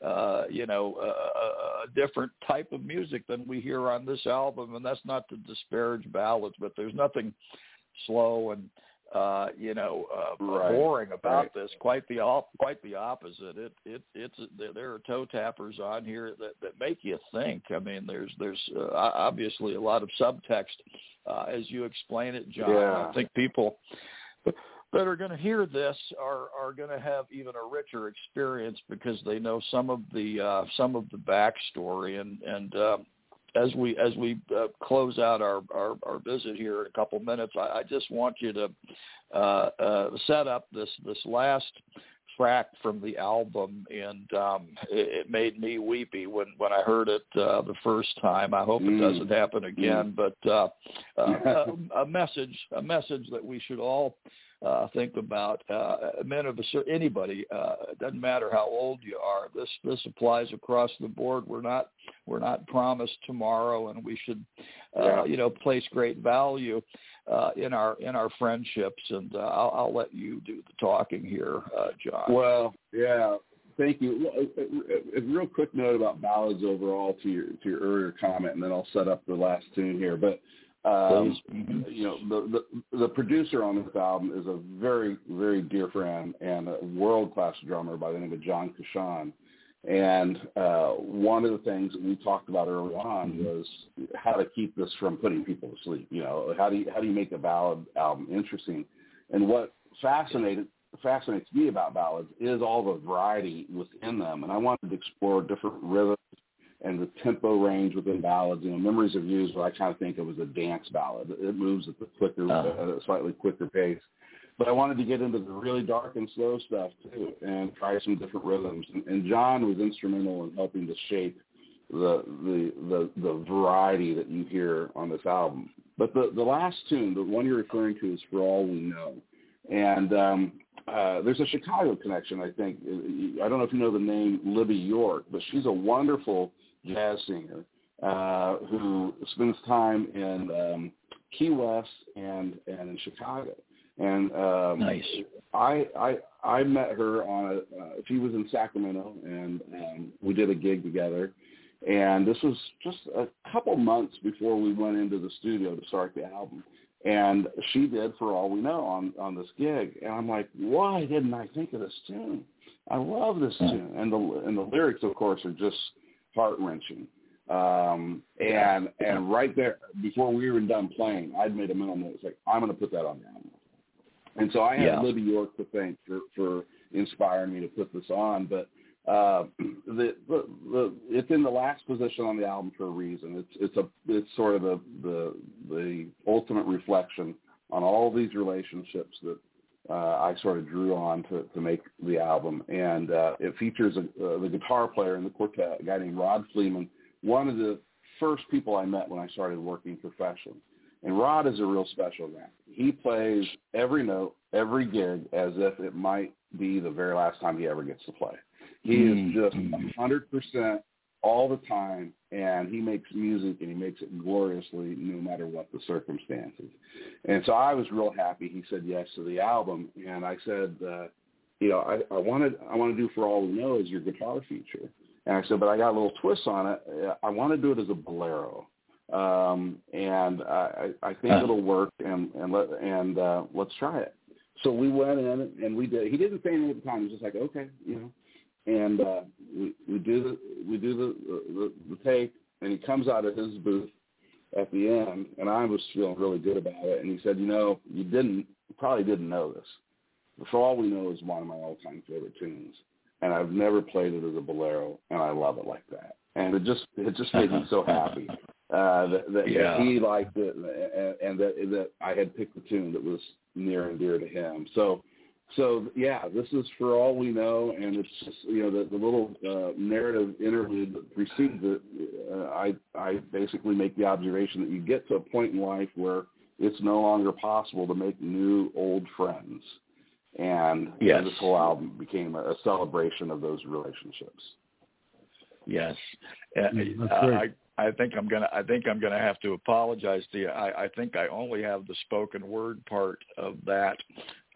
uh, you know, a, a different type of music than we hear on this album, and that's not to disparage ballads, but there's nothing slow and uh, you know uh, right. boring about right. this. Quite the op- quite the opposite. It it it's there are toe tappers on here that that make you think. I mean, there's there's uh, obviously a lot of subtext uh, as you explain it, John. Yeah. I think people that are going to hear this are are going to have even a richer experience because they know some of the uh, some of the backstory and and uh, as we as we uh, close out our, our our visit here in a couple minutes, I, I just want you to uh, uh, set up this this last track from the album, and um, it, it made me weepy when when I heard it uh, the first time. I hope it doesn't happen again, but uh, uh, <laughs> a, a message a message that we should all uh, think about uh, men of a certain anybody. Uh, it doesn't matter how old you are. This this applies across the board. We're not we're not promised tomorrow, and we should uh, Yeah. you know place great value uh, in our in our friendships. And uh, I'll, I'll let you do the talking here, uh, John. Well, yeah. Thank you. A, a, a real quick note about ballads overall to your to your earlier comment, and then I'll set up the last tune here. But um, you know, the, the the producer on this album is a very very dear friend and a world class drummer by the name of John Kashan. And uh, one of the things that we talked about early on was how to keep this from putting people to sleep. You know, how do you how do you make a ballad album interesting? And what fascinated fascinates me about ballads is all the variety within them. And I wanted to explore different rhythms and the tempo range within ballads. You know, Memories of You is what I kind of think of as a dance ballad. It moves at the quicker, Uh-huh. slightly quicker pace. But I wanted to get into the really dark and slow stuff too, and try some different rhythms. And, and John was instrumental in helping to shape the, the the the variety that you hear on this album. But the the last tune, the one you're referring to, is "For All We Know," and um, uh, there's a Chicago connection. I think I don't know if you know the name Libby York, but she's a wonderful jazz singer uh, who spends time in um, Key West and and in Chicago. And um, Nice. I I I met her on a. Uh, she was in Sacramento, and um, we did a gig together. And this was just a couple months before we went into the studio to start the album. And she did for all we know on on this gig. And I'm like, why didn't I think of this tune? I love this tune. And the and the lyrics, of course, are just heart wrenching. Um, and and right there, before we were even done playing, I'd made a mental note. It's like I'm going to put that on the album. And so I have Yeah. Libby York to thank for for inspiring me to put this on. But uh, <clears throat> the, the the it's in the last position on the album for a reason. It's it's a it's sort of the the the ultimate reflection on all these relationships that uh, I sort of drew on to, to make the album, and uh, it features a, uh, the guitar player in the quartet, a guy named Rod Fleeman, one of the first people I met when I started working professionally. And Rod is a real special guy. He plays every note, every gig as if it might be the very last time he ever gets to play. He mm-hmm. is just a hundred percent all the time, and he makes music and he makes it gloriously, no matter what the circumstances. And so I was real happy. He said yes to the album, and I said, uh, you know, I, I wanted I want to do for all we know is your guitar feature. And I said, but I got a little twist on it. I want to do it as a bolero, um, and I, I think huh. it'll work. And and let and uh, let's try it. So we went in and we did. He didn't say anything at the time. He was just like, okay, you know and uh, we we do the we do the, the the take, and he comes out of his booth at the end, and I was feeling really good about it. And he said, "You know, you didn't you probably didn't know this. But for all we know, is one of my all-time favorite tunes, and I've never played it as a bolero, and I love it like that. And it just it just made me so <laughs> happy uh, that, that, yeah. that he liked it, and, and that that I had picked the tune that was near and dear to him. So so yeah, this is for all we know, and it's just you know the, the little uh, narrative interlude that precedes it. Uh, I I basically make the observation that you get to a point in life where it's no longer possible to make new old friends, and, yes. and this whole album became a, a celebration of those relationships. Yes, uh, I I think I'm gonna I think I'm gonna have to apologize to you. I, I think I only have the spoken word part of that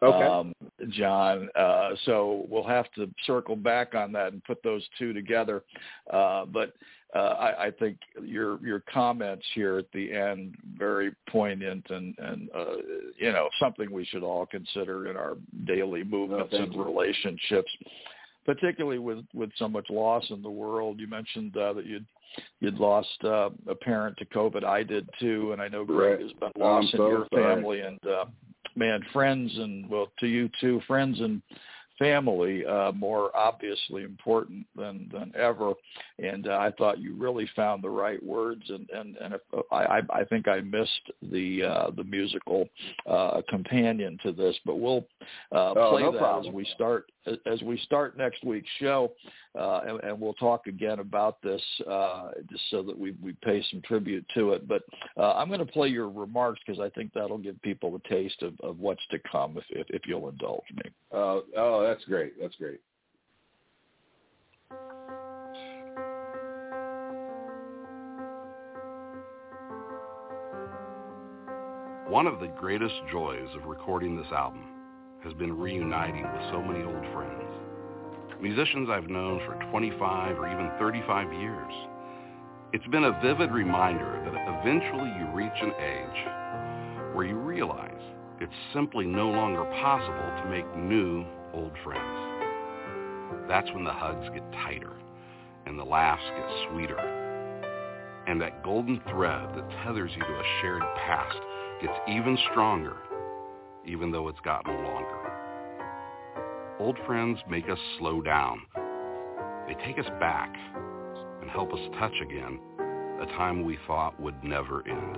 Okay. Um, John. Uh, so we'll have to circle back on that and put those two together. Uh, but uh, I, I think your your comments here at the end very poignant and and uh, you know something we should all consider in our daily movements no, and you. relationships, particularly with with so much loss in the world. You mentioned uh, that you'd you'd lost uh, a parent to COVID. I did too, and I know Greg right. has been lost in your sorry. family and. Man, friends and well, to you too, friends and family uh, more obviously important than than ever. And uh, I thought you really found the right words, and and and if, I I think I missed the uh, the musical uh, companion to this, but we'll uh, oh, play no that problem. as we start as we start next week's show, uh, and, and, we'll talk again about this uh, just so that we we pay some tribute to it. But uh, I'm going to play your remarks because I think that'll give people a taste of, of what's to come if, if, if you'll indulge me. Uh, oh, that's great. That's great. One of the greatest joys of recording this album has been reuniting with so many old friends. Musicians I've known for 25 or even 35 years. It's been a vivid reminder that eventually you reach an age where you realize it's simply no longer possible to make new old friends. That's when the hugs get tighter and the laughs get sweeter. And that golden thread that tethers you to a shared past gets even stronger even though it's gotten longer. Old friends make us slow down. They take us back and help us touch again a time we thought would never end.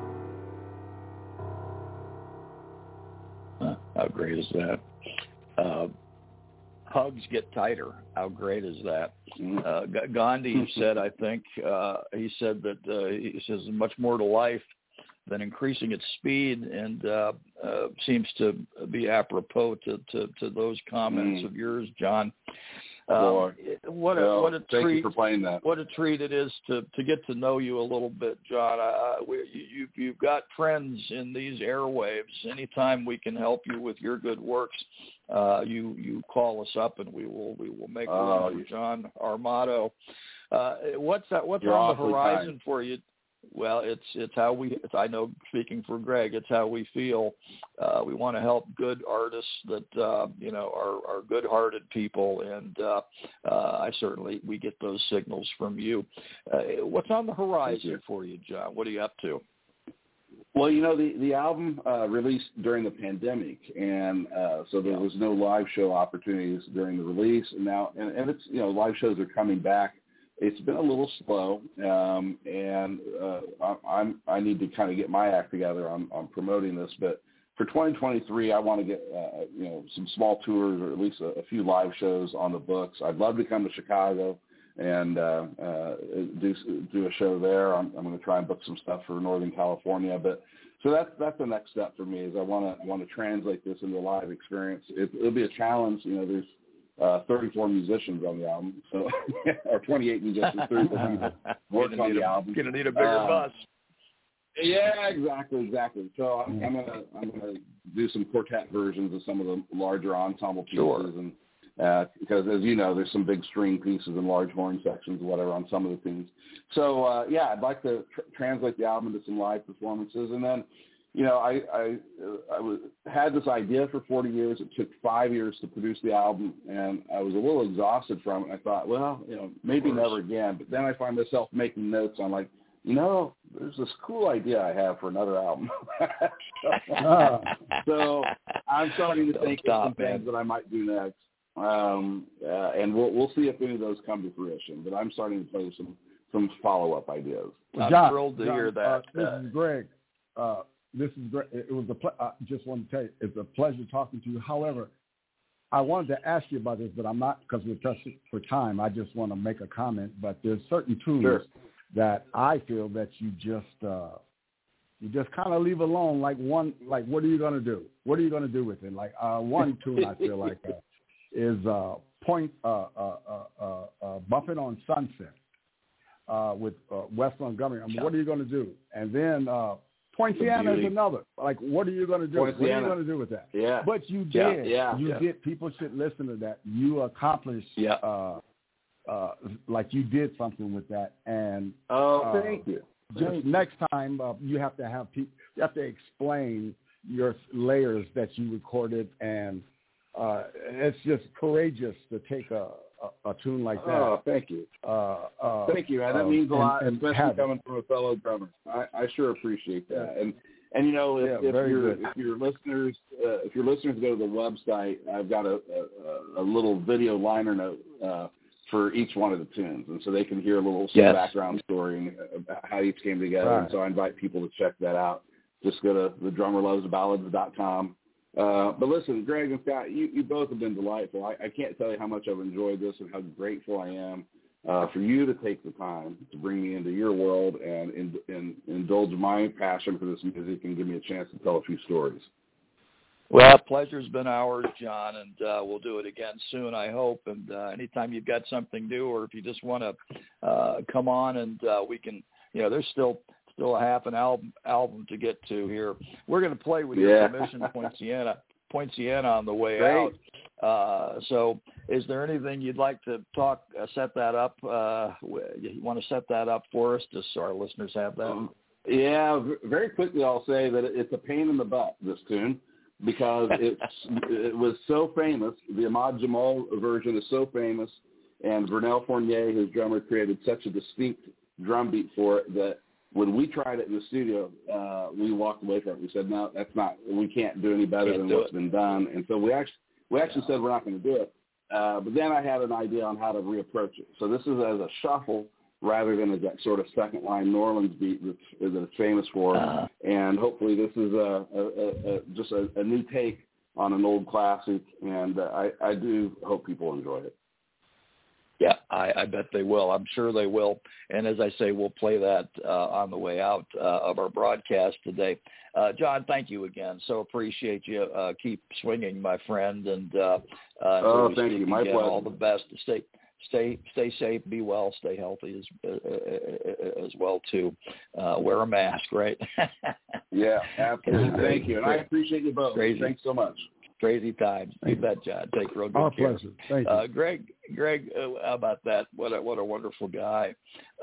How great is that? Hugs get tighter. How great is that? Mm-hmm. Uh, Gandhi said, I think, uh, he said that uh, he says much more to life than increasing its speed, and uh, uh, seems to be apropos to, to, to those comments mm. of yours, John. Um, what a well, what a thank treat! you for playing that. What a treat it is to to get to know you a little bit, John. Uh, we, you you've got friends in these airwaves. Anytime we can help you with your good works, uh, you you call us up and we will we will make oh, one. John Armato. Uh, what's that? What's on the horizon kind. for you? Well, it's it's how we. It's, I know, speaking for Greg, it's how we feel. Uh, we want to help good artists that uh, you know are, are good-hearted people, and uh, uh, I certainly we get those signals from you. Uh, what's on the horizon you. for you, John? What are you up to? Well, you know, the the album uh, released during the pandemic, and uh, so there was no live show opportunities during the release. And now, and, and it's you know, live shows are coming back it's been a little slow, um, and uh, I, I'm I need to kind of get my act together on, on promoting this. But for 2023, I want to get uh, you know some small tours or at least a, a few live shows on the books. I'd love to come to Chicago and uh, uh, do do a show there. I'm, I'm going to try and book some stuff for Northern California, but so that's that's the next step for me is I want to want to translate this into a live experience. It, it'll be a challenge. You know, there's uh, 34 musicians on the album, so <laughs> or 28 musicians, 34 <laughs> people worked on the a, album. Gonna need a bigger uh, bus. Yeah, exactly, exactly. So I'm, I'm gonna I'm gonna do some quartet versions of some of the larger ensemble pieces, Sure. and uh, because as you know, there's some big string pieces and large horn sections, whatever, on some of the tunes. So uh, yeah, I'd like to tr- translate the album into some live performances, and then you know, I I, uh, I was, had this idea for 40 years. It took five years to produce the album, and I was a little exhausted from it. I thought, well, you know, maybe never again. But then I find myself making notes on like, you know, there's this cool idea I have for another album. <laughs> Ah. so I'm starting to Don't think stop, of some man. things that I might do next, um, uh, and we'll we'll see if any of those come to fruition. But I'm starting to play with some some follow up ideas. I'm thrilled to John, hear Uh, that. this Uh, is Greg. Uh, this is Greg. It was a. Ple- I just want to tell you, it's a pleasure talking to you. However, I wanted to ask you about this, but I'm not because we're pressed for time. I just want to make a comment. But there's certain tools Sure. that I feel that you just uh, you just kind of leave alone. Like one, like what are you going to do? What are you going to do with it? Like uh, one tune I feel like uh, is uh, point uh, uh, uh, uh, uh, bumping on sunset uh, with uh, Wes Montgomery. I mean, what are you going to do? And then uh, Poinciana is another. Like, what are you going to do? What are you going to do with that? Yeah. But you did. yeah, you yeah. did. People should listen to that. You accomplished. Yeah. Uh, uh, like you did something with that, and Oh, thank you. just next time uh, you have to have people. You have to explain your layers that you recorded, and uh, it's just courageous to take a, a, a tune like that. Oh, thank you. Uh, uh, Thank you, and that uh, means a and- lot, and especially have it. coming from a fellow drummer. I, I sure appreciate that. And and you know, if, Yeah, if your if your listeners uh, if your listeners go to the website, I've got a a, a little video liner note uh, for each one of the tunes, and so they can hear a little Yes. background story and about how each came together. And so I invite people to check that out. Just go to thedrummerlovesballads.com. Uh, but listen, Greg and Scott, you, you both have been delightful. I, I can't tell you how much I've enjoyed this and how grateful I am uh, for you to take the time to bring me into your world and, and, and indulge my passion for this music and give me a chance to tell a few stories. Well, pleasure's been ours, John, and uh, we'll do it again soon, I hope. And uh, anytime you've got something new, or if you just want to uh, come on, and uh, we can, you know, there's still still a half an album album to get to here. We're going to play with your Yeah. permission, Poinciana, Poinciana on the way Great. out. Uh, so, is there anything you'd like to talk, uh, set that up? Uh, you want to set that up for us, just so our listeners have that? Um, yeah, very quickly I'll say that it's a pain in the butt, this tune, because <laughs> it's it was so famous. The Ahmad Jamal version is so famous, and Vernell Fournier, his drummer, created such a distinct drum beat for it that when we tried it in the studio, uh, we walked away from it. We said, no, that's not, we can't do any better Can't than what's it. been done. And so we actually, we actually said we're not going to do it. Uh, but then I had an idea on how to reapproach it. So this is as a shuffle rather than as that sort of second line New Orleans beat that that it's famous for. Uh, And hopefully this is a, a, a, a just a, a new take on an old classic. And uh, I, I do hope people enjoy it. Yeah, I, I bet they will. I'm sure they will. And as I say, we'll play that uh, on the way out uh, of our broadcast today. Uh, John, thank you again. So appreciate you. Uh, keep swinging, my friend. And uh, uh, Oh, thank you. My again, pleasure. All the best. Stay, stay, stay safe. Be well. Stay healthy as uh, as well too. Uh, wear a mask, right? <laughs> Yeah, absolutely. Thank you. And I appreciate you both. Crazy. Thanks so much. Crazy times. You bet, John. Take real good Our care. pleasure. Thank you. Uh, Greg, Greg, uh, how about that? What a what a wonderful guy.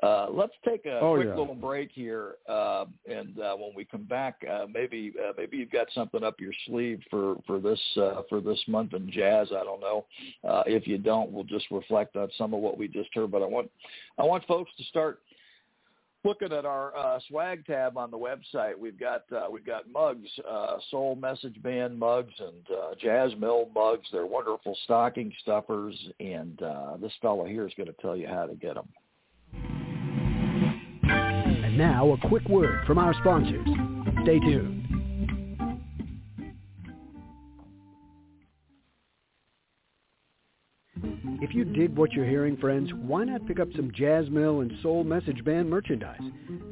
Uh, let's take a Oh, quick yeah. little break here, uh, and uh, when we come back, uh, maybe uh, maybe you've got something up your sleeve for for this uh, for this month in jazz. I don't know. Uh, if you don't, we'll just reflect on some of what we just heard. But I want I want folks to start looking at our uh, swag tab on the website, we've got uh, we've got mugs, uh, Soul Message Band mugs, and uh, Jazz Mill mugs. They're wonderful stocking stuffers, and uh, this fellow here is going to tell you how to get them. And now, a quick word from our sponsors. Stay tuned. If you dig what you're hearing, friends, why not pick up some Jazzmill and Soul Message Band merchandise?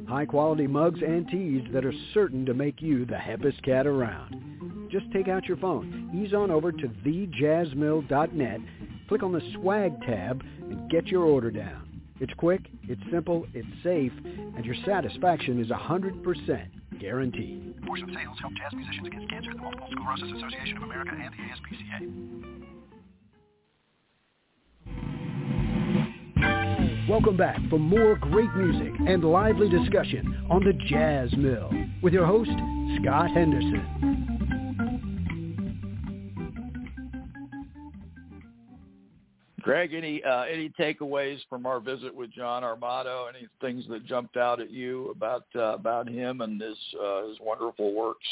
High quality mugs and tees that are certain to make you the hippest cat around. Just take out your phone, ease on over to thejazzmill.net, click on the swag tab, and get your order down. It's quick, it's simple, it's safe, and your satisfaction is 100% guaranteed. Of Sales help jazz musicians against cancer, the Multiple Sclerosis Association of America, and the ASPCA. Welcome back for more great music and lively discussion on the Jazz Mill with your host, Scott Henderson. Greg, any uh, any takeaways from our visit with John Armato? Any things that jumped out at you about uh, about him and his uh, his wonderful works?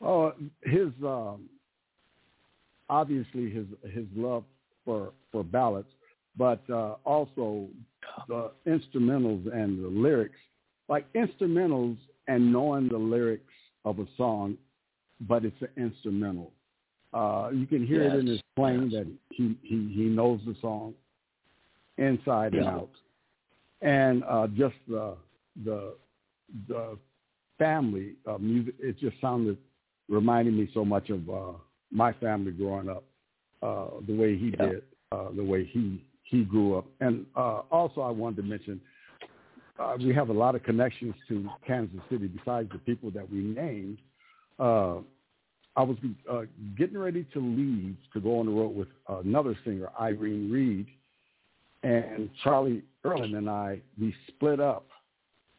Oh, his um, obviously his his love for for ballads, but uh, also the instrumentals and the lyrics, like instrumentals and knowing the lyrics of a song, but it's an instrumental. Uh, you can hear yes. it in his playing yes. that he, he he knows the song inside yeah. and out, and uh, just the the the family uh, music. It just sounded reminding me so much of uh, my family growing up. Uh, the way he yeah. did, uh, the way he he grew up, and uh, also I wanted to mention uh, we have a lot of connections to Kansas City besides the people that we named. Uh, I was uh, getting ready to leave to go on the road with another singer, Irene Reid, and Charlie Erlin and I. We split up.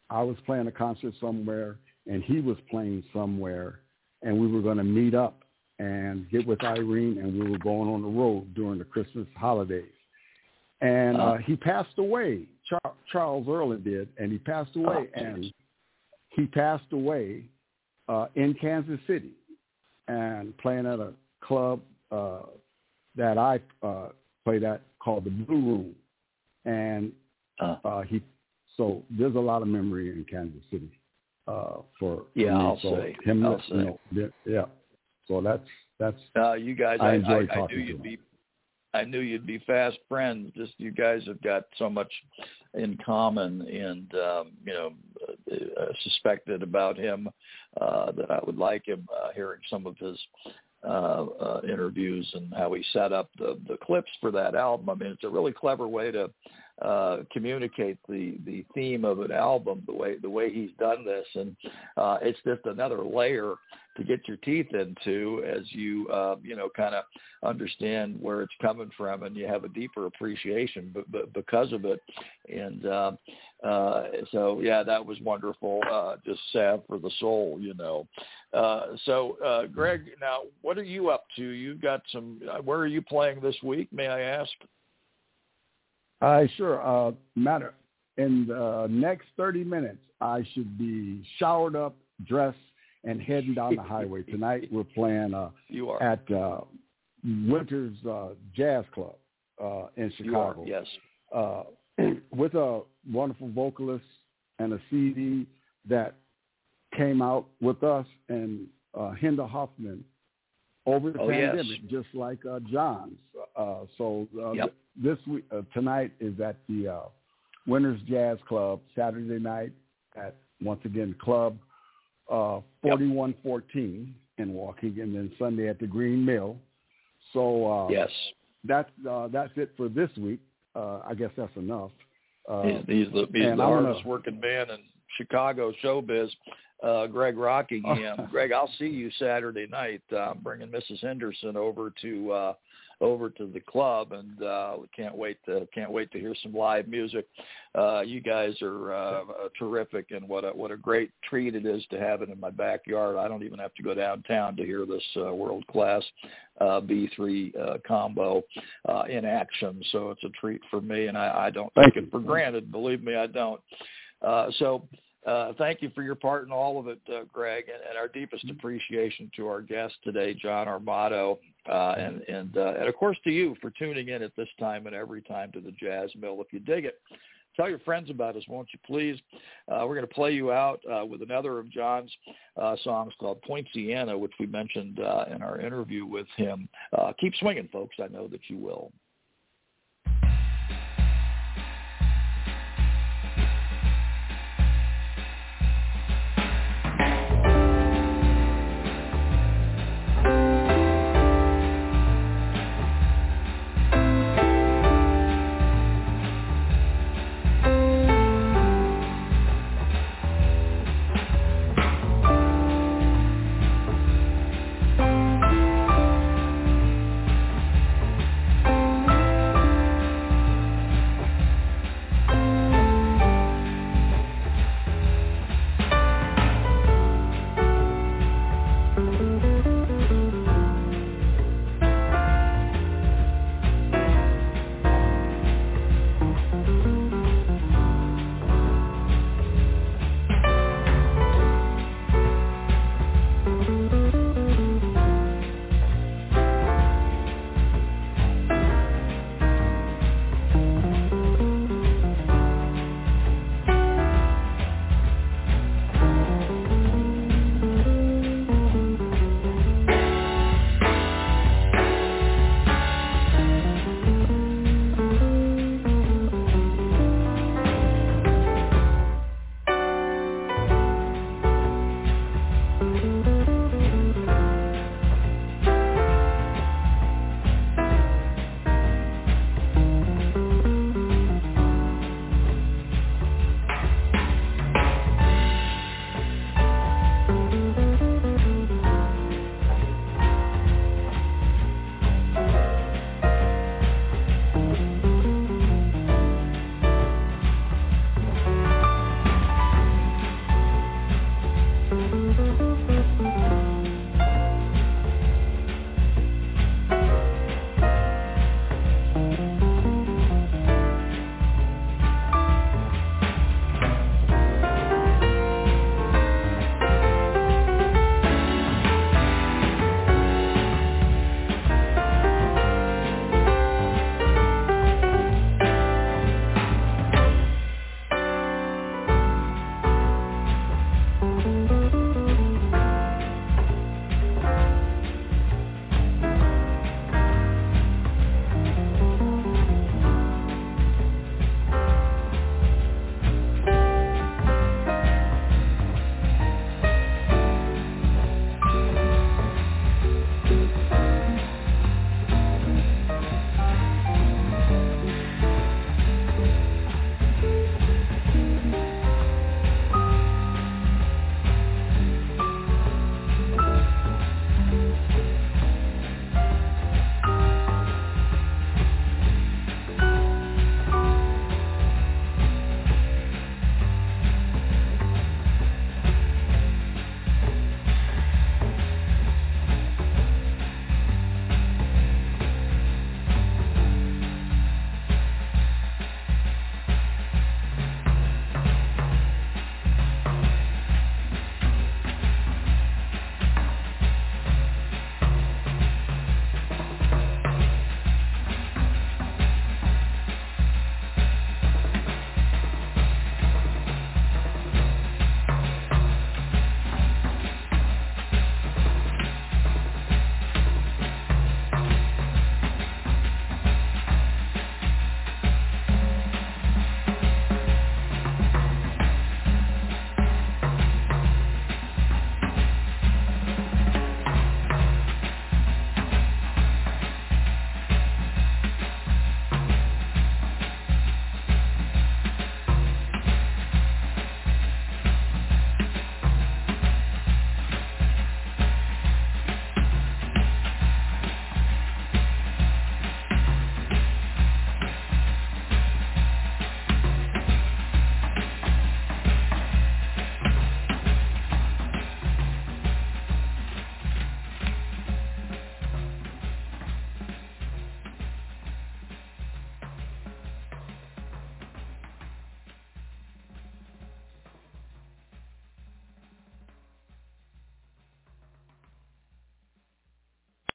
I was playing a concert somewhere, and he was playing somewhere, and we were going to meet up and get with Irene, and we were going on the road during the Christmas holidays. And uh, he passed away. Char- Charles Erlin did, and he passed away, oh, and he passed away uh, in Kansas City and playing at a club uh, that I uh, played at called the Blue Room, and uh, he. So there's a lot of memory in Kansas City uh, for yeah. for. I'll so say. him, I'll you know, yeah. So that's that's. Uh, you guys, I, I, enjoy I, I talking knew to you'd him. I knew you'd be fast friends. Just you guys have got so much in common, and um, you know, uh, suspected about him uh, that I would like him. Uh, hearing some of his uh, uh, interviews and how he set up the the clips for that album. I mean, it's a really clever way to uh, communicate the the theme of an album the way the way he's done this, and uh, it's just another layer to get your teeth into as you uh, you know kind of understand where it's coming from, and you have a deeper appreciation b- b- because of it. And uh, uh, so yeah, that was wonderful. Uh, just sad for the soul, you know. Uh, so uh, Greg, now what are you up to? You've got some. Uh, where are you playing this week? May I ask? Uh, sure. Uh, matter. In the next 30 minutes, I should be showered up, dressed, and heading down the highway. Tonight we're playing uh, You are. at uh, Winters uh, Jazz Club uh, in You are. Chicago Yes. uh, <clears throat> with a wonderful vocalist and a CD that came out with us and uh, Hinder Hoffman over the Oh, yes. pandemic, just like uh, John's. Uh, so uh, Yep. Th- this week, uh, tonight is at the uh, Winters Jazz Club Saturday night at once again Club uh, 4114 in Walking, and then Sunday at the Green Mill. So uh, Yes. that's uh, that's it for this week. Uh, I guess that's enough. Uh, He's, he's the, he's the I'm gonna- hardest working man in Chicago showbiz. Uh, Greg Rockingham. <laughs> Greg, I'll see you Saturday night. Uh, I'm bringing Mrs. Henderson over to uh, over to the club, and uh, we can't wait to can't wait to hear some live music. Uh, you guys are uh, terrific, and what a what a great treat it is to have it in my backyard. I don't even have to go downtown to hear this uh, world class uh, B3 uh, combo uh, in action. So it's a treat for me, and I, I don't take it for granted. Believe me, I don't. Uh, so uh, thank you for your part in all of it, uh, Greg, and, and our deepest appreciation to our guest today, John Armato, uh, and and uh, and of course to you for tuning in at this time and every time to the Jazz Mill. If you dig it, tell your friends about us, won't you please? Uh, we're going to play you out uh, with another of John's uh, songs called Poinciana, which we mentioned uh, in our interview with him. Uh, keep swinging, folks. I know that you will.